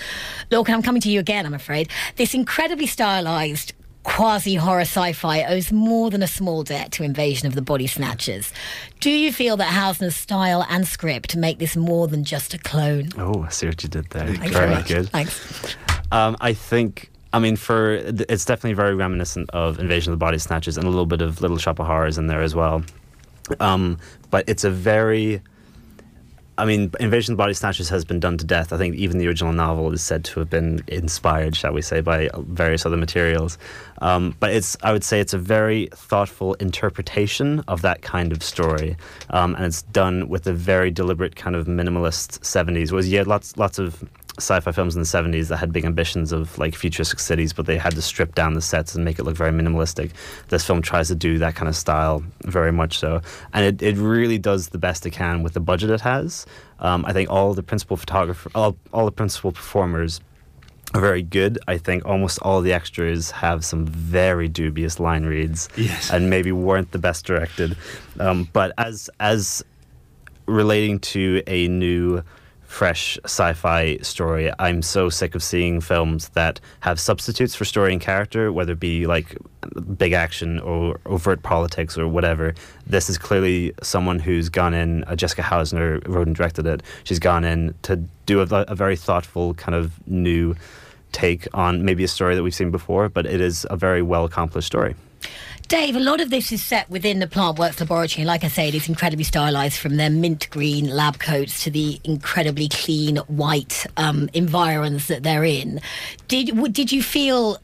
Look, I'm coming to you again, I'm afraid. This incredibly stylised quasi horror sci fi owes more than a small debt to Invasion of the Body Snatchers. Do you feel that Hausner's style and script make this more than just a clone? Oh, I see what you did there. Thanks very good. Thanks. Um, I think. I mean, for it's definitely very reminiscent of Invasion of the Body Snatchers and a little bit of Little Shop of Horrors in there as well. Um, but it's a very I mean, Invasion of the Body Snatchers has been done to death. I think even the original novel is said to have been inspired, shall we say, by various other materials. Um, but it's, I would say, it's a very thoughtful interpretation of that kind of story, um, and it's done with a very deliberate kind of minimalist '70s. Was you had lots, lots of sci-fi films in the 70s that had big ambitions of like futuristic cities but they had to strip down the sets and make it look very minimalistic. This film tries to do that kind of style very much so. And it, it really does the best it can with the budget it has. Um, i think all the principal photographer all, all the principal performers are very good. I think almost all the extras have some very dubious line reads Yes. and maybe weren't the best directed. Um, but as as relating to a new fresh sci-fi story. I'm so sick of seeing films that have substitutes for story and character whether it be like big action or overt politics or whatever. This is clearly someone who's gone in uh, jessica hausner wrote and directed it. She's gone in to do a, a very thoughtful kind of new take on maybe a story that we've seen before but it is a very well accomplished story Dave, a lot of this is set within the Plant Works laboratory, and like I say, it is incredibly stylised from their mint green lab coats to the incredibly clean white um, environs that they're in. Did w- did you feel?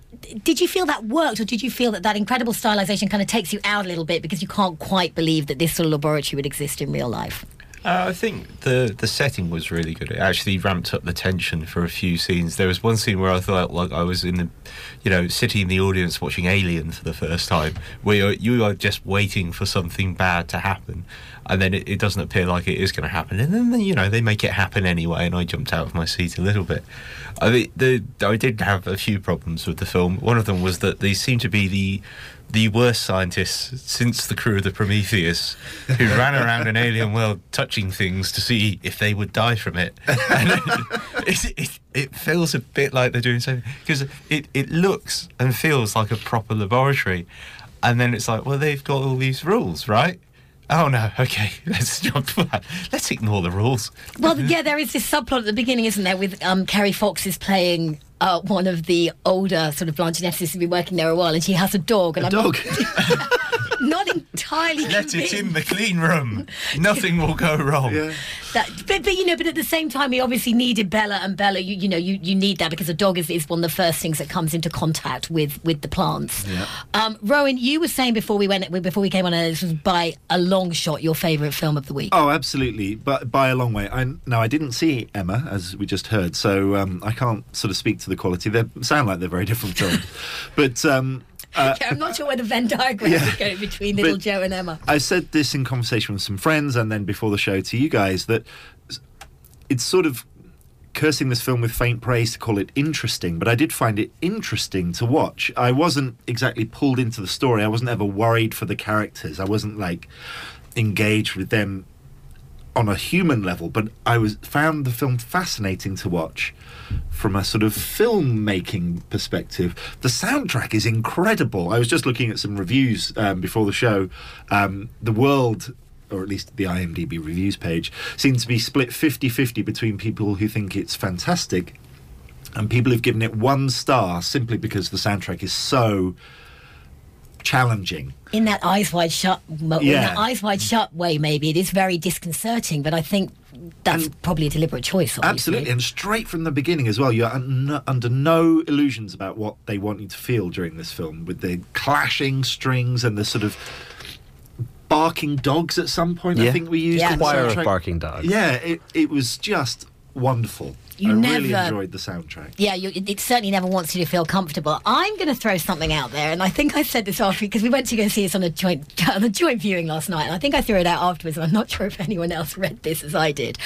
Did you feel that worked, or did you feel that that incredible stylisation kind of takes you out a little bit because you can't quite believe that this sort of laboratory would exist in real life? Uh, I think the the setting was really good. It actually ramped up the tension for a few scenes. There was one scene where I felt like I was in the, you know, sitting in the audience watching Alien for the first time, where you are just waiting for something bad to happen, and then it, it doesn't appear like it is going to happen, and then you know they make it happen anyway, and I jumped out of my seat a little bit. I mean, the I did have a few problems with the film. One of them was that they seem to be the the worst scientists since the crew of the Prometheus, who <laughs> ran around an alien world touching things to see if they would die from it. And it, it, it feels a bit like they're doing something because it, it looks and feels like a proper laboratory, and then it's like, well, they've got all these rules, right? Oh no, okay, <laughs> let's jump to that. Let's ignore the rules. Well, yeah, there is this subplot at the beginning, isn't there, with um, Kerry Fox is playing uh, one of the older sort of blonde geneticists who's been working there a while, and she has a dog. And A I'm dog? Not <laughs> entirely Let it in the clean room. <laughs> Nothing will go wrong. That, but, but you know, but at the same time, he obviously needed Bella, and Bella, you, you know, you, you need that because a dog is, is one of the first things that comes into contact with with the plants. Yeah. Um, Rowan, you were saying before we went before we came on, this was by a long shot your favourite film of the week. Oh, absolutely, but by a long way. I now I didn't see Emma as we just heard, so um, I can't sort of speak to the quality. They sound like they're very different films, <laughs> but. Um, uh, I'm not sure where the Venn diagram Yeah. is going between Little But- Joe and Emma. I said this in conversation with some friends and then before the show to you guys that it's sort of cursing this film with faint praise to call it interesting, but I did find it interesting to watch. I wasn't exactly pulled into the story. I wasn't ever worried for the characters. I wasn't like engaged with them on a human level, but I was found the film fascinating to watch from a sort of filmmaking perspective. The soundtrack is incredible. I was just looking at some reviews um, before the show. Um, the world, or at least the IMDb reviews page, seems to be split 50 50 between people who think it's fantastic and people who have given it one star simply because the soundtrack is so challenging. In that eyes wide shut mo- in Yeah. that eyes wide shut way maybe it is very disconcerting but i think that's probably a deliberate choice obviously. Absolutely, and straight from the beginning as well. You're un- under no illusions about what they want you to feel during this film, with the clashing strings and the sort of barking dogs. At some point, I think we used Yeah. the Choir of barking dogs. Yeah, it it was just wonderful. You I really never- enjoyed the soundtrack. Yeah, you, it, it certainly never wants you to feel comfortable. I'm going to throw something out there, and I think I said this after because we went to go see this on a joint <laughs> on a joint viewing last night, and I think I threw it out afterwards. And I'm not sure if anyone else read this as I did,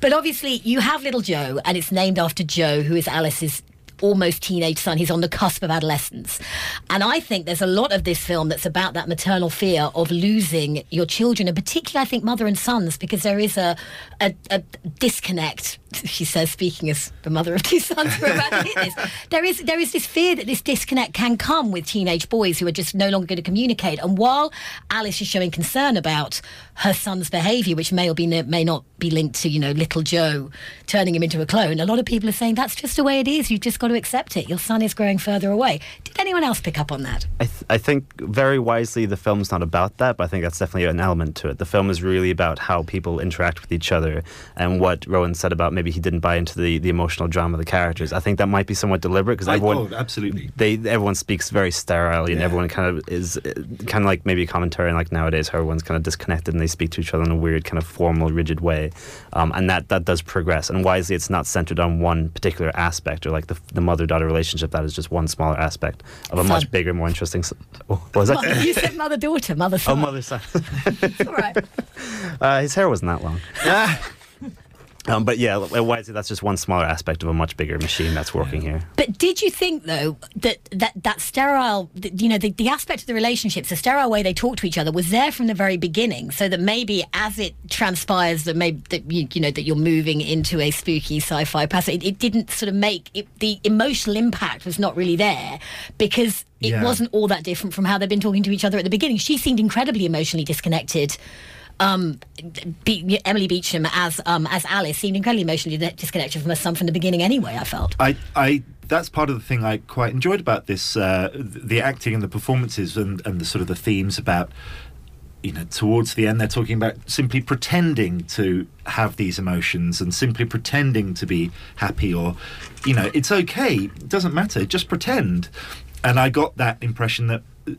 but obviously you have little Joe, and it's named after Joe, who is Alice's almost teenage son. He's on the cusp of adolescence, and I think there's a lot of this film that's about that maternal fear of losing your children, and particularly I think mother and sons, because there is a a, a disconnect. <laughs> She says, speaking as the mother of two sons, we're about to hit this. There is there is this fear that this disconnect can come with teenage boys who are just no longer going to communicate. And while Alice is showing concern about her son's behaviour, which may or be may not be linked to you know little Joe turning him into a clone, a lot of people are saying that's just the way it is. You've just got to accept it. Your son is growing further away. Did anyone else pick up on that? I, th- I think very wisely the film's not about that, but I think that's definitely an element to it. The film is really about how people interact with each other and what Rowan said about maybe he didn't buy into the, the emotional drama of the characters. I think that might be somewhat deliberate because I- everyone oh, absolutely. they everyone speaks very sterilely and everyone kind of is uh, kind of like maybe a commentary like nowadays how everyone's kind of disconnected and they speak to each other in a weird kind of formal rigid way um, and that that does progress and wisely it's not centered on one particular aspect or like the, the mother-daughter relationship that is just one smaller aspect of a Son. much bigger more interesting oh, what was that Mother- you said mother daughter, mother oh son. mother son <laughs> All right. <laughs> uh, his hair wasn't that long <laughs> um, but yeah wisely that's just one smaller aspect of a much bigger machine that's working here But did you think, though, that that, that sterile, you know, the, the aspect of the relationships, the sterile way they talk to each other, was there from the very beginning, so that maybe as it transpires that maybe that you, you know that you're moving into a spooky sci-fi passage, it, it didn't sort of make it, the emotional impact was not really there because it Yeah. wasn't all that different from how they've been talking to each other at the beginning. She seemed incredibly emotionally disconnected. Um, Be- Emily Beecham as um, as Alice seemed incredibly emotionally disconnected from her son from the beginning. Anyway, I felt. I, I, that's part of the thing I quite enjoyed about this, uh, the acting and the performances and, and the sort of the themes about, you know, towards the end they're talking about simply pretending to have these emotions and simply pretending to be happy or, you know, it's okay, it doesn't matter, just pretend. And I got that impression that uh,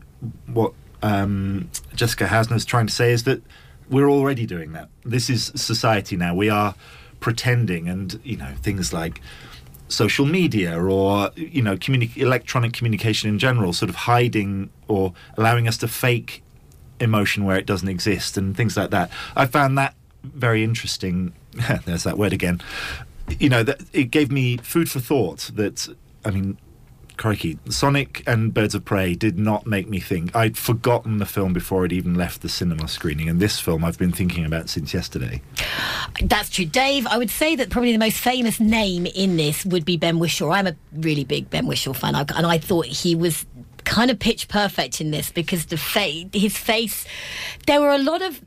what um, Jessica Hausner's trying to say is that we're already doing that. This is society now. We are pretending, and you know things like social media or you know communi- electronic communication in general, sort of hiding or allowing us to fake emotion where it doesn't exist and things like that. I found that very interesting. <laughs> There's that word again. You know, that it gave me food for thought. That I mean, crikey, Sonic and Birds of Prey did not make me think. I'd forgotten the film before it even left the cinema screening, and this film I've been thinking about since yesterday. That's true. Dave, I would say that probably the most famous name in this would be Ben Whishaw. I'm a really big Ben Whishaw fan, and I thought he was kind of pitch perfect in this because the fa- his face. There were a lot of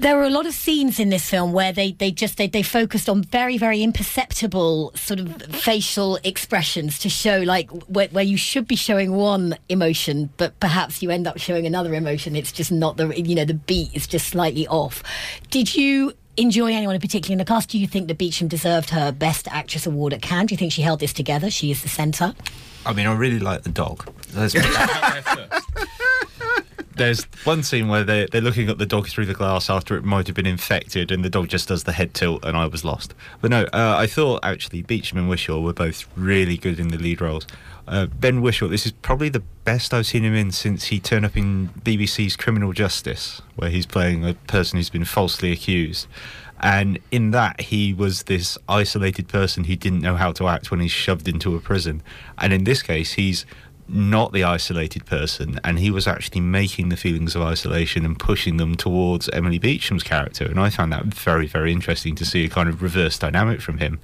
there were a lot of scenes in this film where they, they just they, they focused on very very imperceptible sort of facial expressions to show like where, where you should be showing one emotion but perhaps you end up showing another emotion. It's just not the you know the beat is just slightly off. Did you enjoy anyone in particular in the cast? Do you think that Beecham deserved her best actress award at Cannes? Do you think she held this together? She is the centre. I mean, I really like the dog. <laughs> Let's put that out there first. There's one scene where they're, they're looking at the dog through the glass after it might have been infected, and the dog just does the head tilt, and I was lost. But no, uh, I thought actually Beecham and Whishaw were both really good in the lead roles. Uh, ben Whishaw, this is probably the best I've seen him in since he turned up in BBC's Criminal Justice, where he's playing a person who's been falsely accused. And in that, he was this isolated person who didn't know how to act when he's shoved into a prison. And in this case, he's not the isolated person, and he was actually making the feelings of isolation and pushing them towards Emily Beecham's character. And I found that very, very interesting to see a kind of reverse dynamic from him.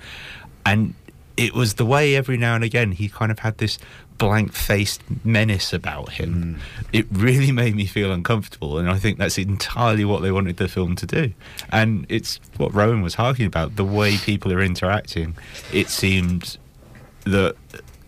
And it was the way every now and again he kind of had this blank faced menace about him. Hmm. It really made me feel uncomfortable, and I think that's entirely what they wanted the film to do. And it's what Rowan was harking about the way people are interacting. It seemed that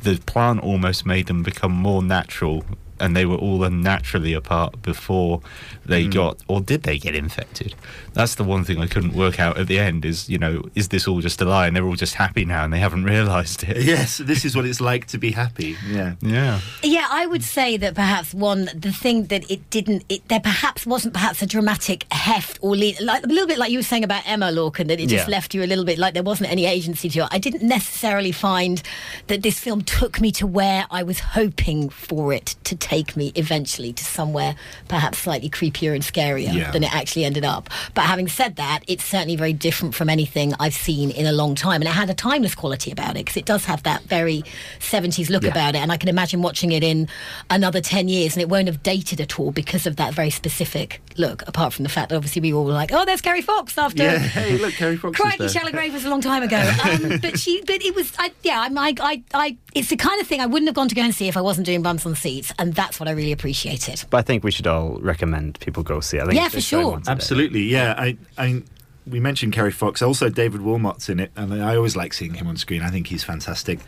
the plant almost made them become more natural. And they were all unnaturally apart before they Mm. got, or did they get infected? That's the one thing I couldn't work out at the end. Is you know, is this all just a lie? And they're all just happy now, and they haven't realised it. Yes, this is what it's like to be happy. <laughs> Yeah. Yeah. Yeah, I would say that perhaps one the thing that it didn't it there perhaps wasn't perhaps a dramatic heft or lead, like a little bit like you were saying about Emma Lorcan that it just Yeah. left you a little bit like there wasn't any agency to it. I didn't necessarily find that this film took me to where I was hoping for it to take me eventually to somewhere perhaps slightly creepier and scarier Yeah. than it actually ended up. But having said that, it's certainly very different from anything I've seen in a long time, and it had a timeless quality about it because it does have that very 70s look Yeah. about it. And I can imagine watching it in another 10 years and it won't have dated at all because of that very specific look, apart from the fact that obviously we all were like, oh, there's Kerry Fox after. Yeah, <laughs> hey, look, Kerry Fox Crikey. Shallow Grave was a long time ago. <laughs> Um, but she, but it was, I, yeah, I'm, I, I, I, it's the kind of thing I wouldn't have gone to go and see if I wasn't doing bums on seats, and that's what I really appreciated. But I think we should all recommend people go see. it. I think Yeah, for sure. one today. Absolutely, yeah. I, I, we mentioned Kerry Fox. Also, David Wilmot's in it, and I always like seeing him on screen. I think he's fantastic.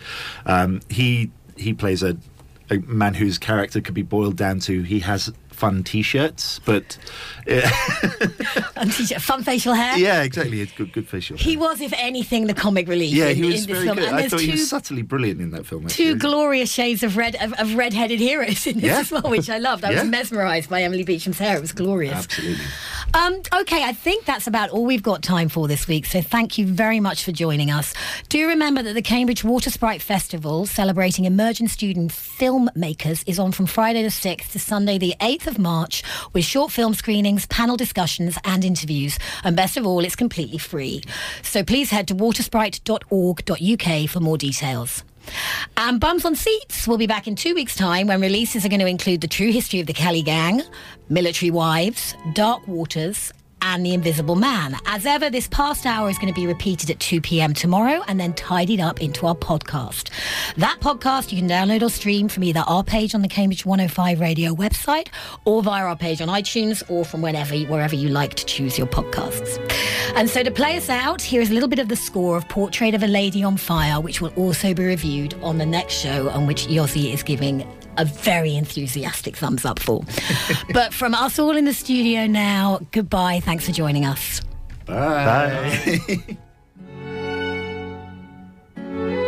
Um, he he plays a, a man whose character could be boiled down to he has fun T-shirts, but <laughs> fun facial hair. yeah, exactly. It's good, good facial. He was, if anything, the comic relief yeah, in, he was in this very film. good. And I thought he was subtly brilliant in that film. two glorious shades of red of, of red-headed heroes in this Yeah. as well, which I loved. I <laughs> Yeah. was mesmerised by Emily Beecham's hair. It was glorious. Absolutely. Um, okay, I think that's about all we've got time for this week. So thank you very much for joining us. Do remember that the Cambridge Watersprite Festival, celebrating emerging student filmmakers, is on from Friday the 6th to Sunday the 8th of March with short film screenings, panel discussions, and interviews. And best of all, it's completely free. So please head to watersprite.org.uk for more details. And Bums on Seats will be back in two weeks' time when releases are going to include The True History of the Kelly Gang, Military Wives, Dark Waters, and The Invisible Man. As ever, this past hour is going to be repeated at 2 p.m. tomorrow and then tidied up into our podcast. That podcast you can download or stream from either our page on the Cambridge 105 radio website or via our page on iTunes or from whenever, wherever you like to choose your podcasts. And so to play us out, here is a little bit of the score of Portrait of a Lady on Fire, which will also be reviewed on the next show, on which Yossi is giving a very enthusiastic thumbs up for. <laughs> but from us all in the studio now, goodbye. Thanks for joining us. Bye. Bye. <laughs>